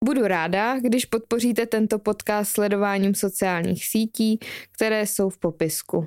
Speaker 1: Budu ráda, když podpoříte tento podcast sledováním sociálních sítí, které jsou v popisku.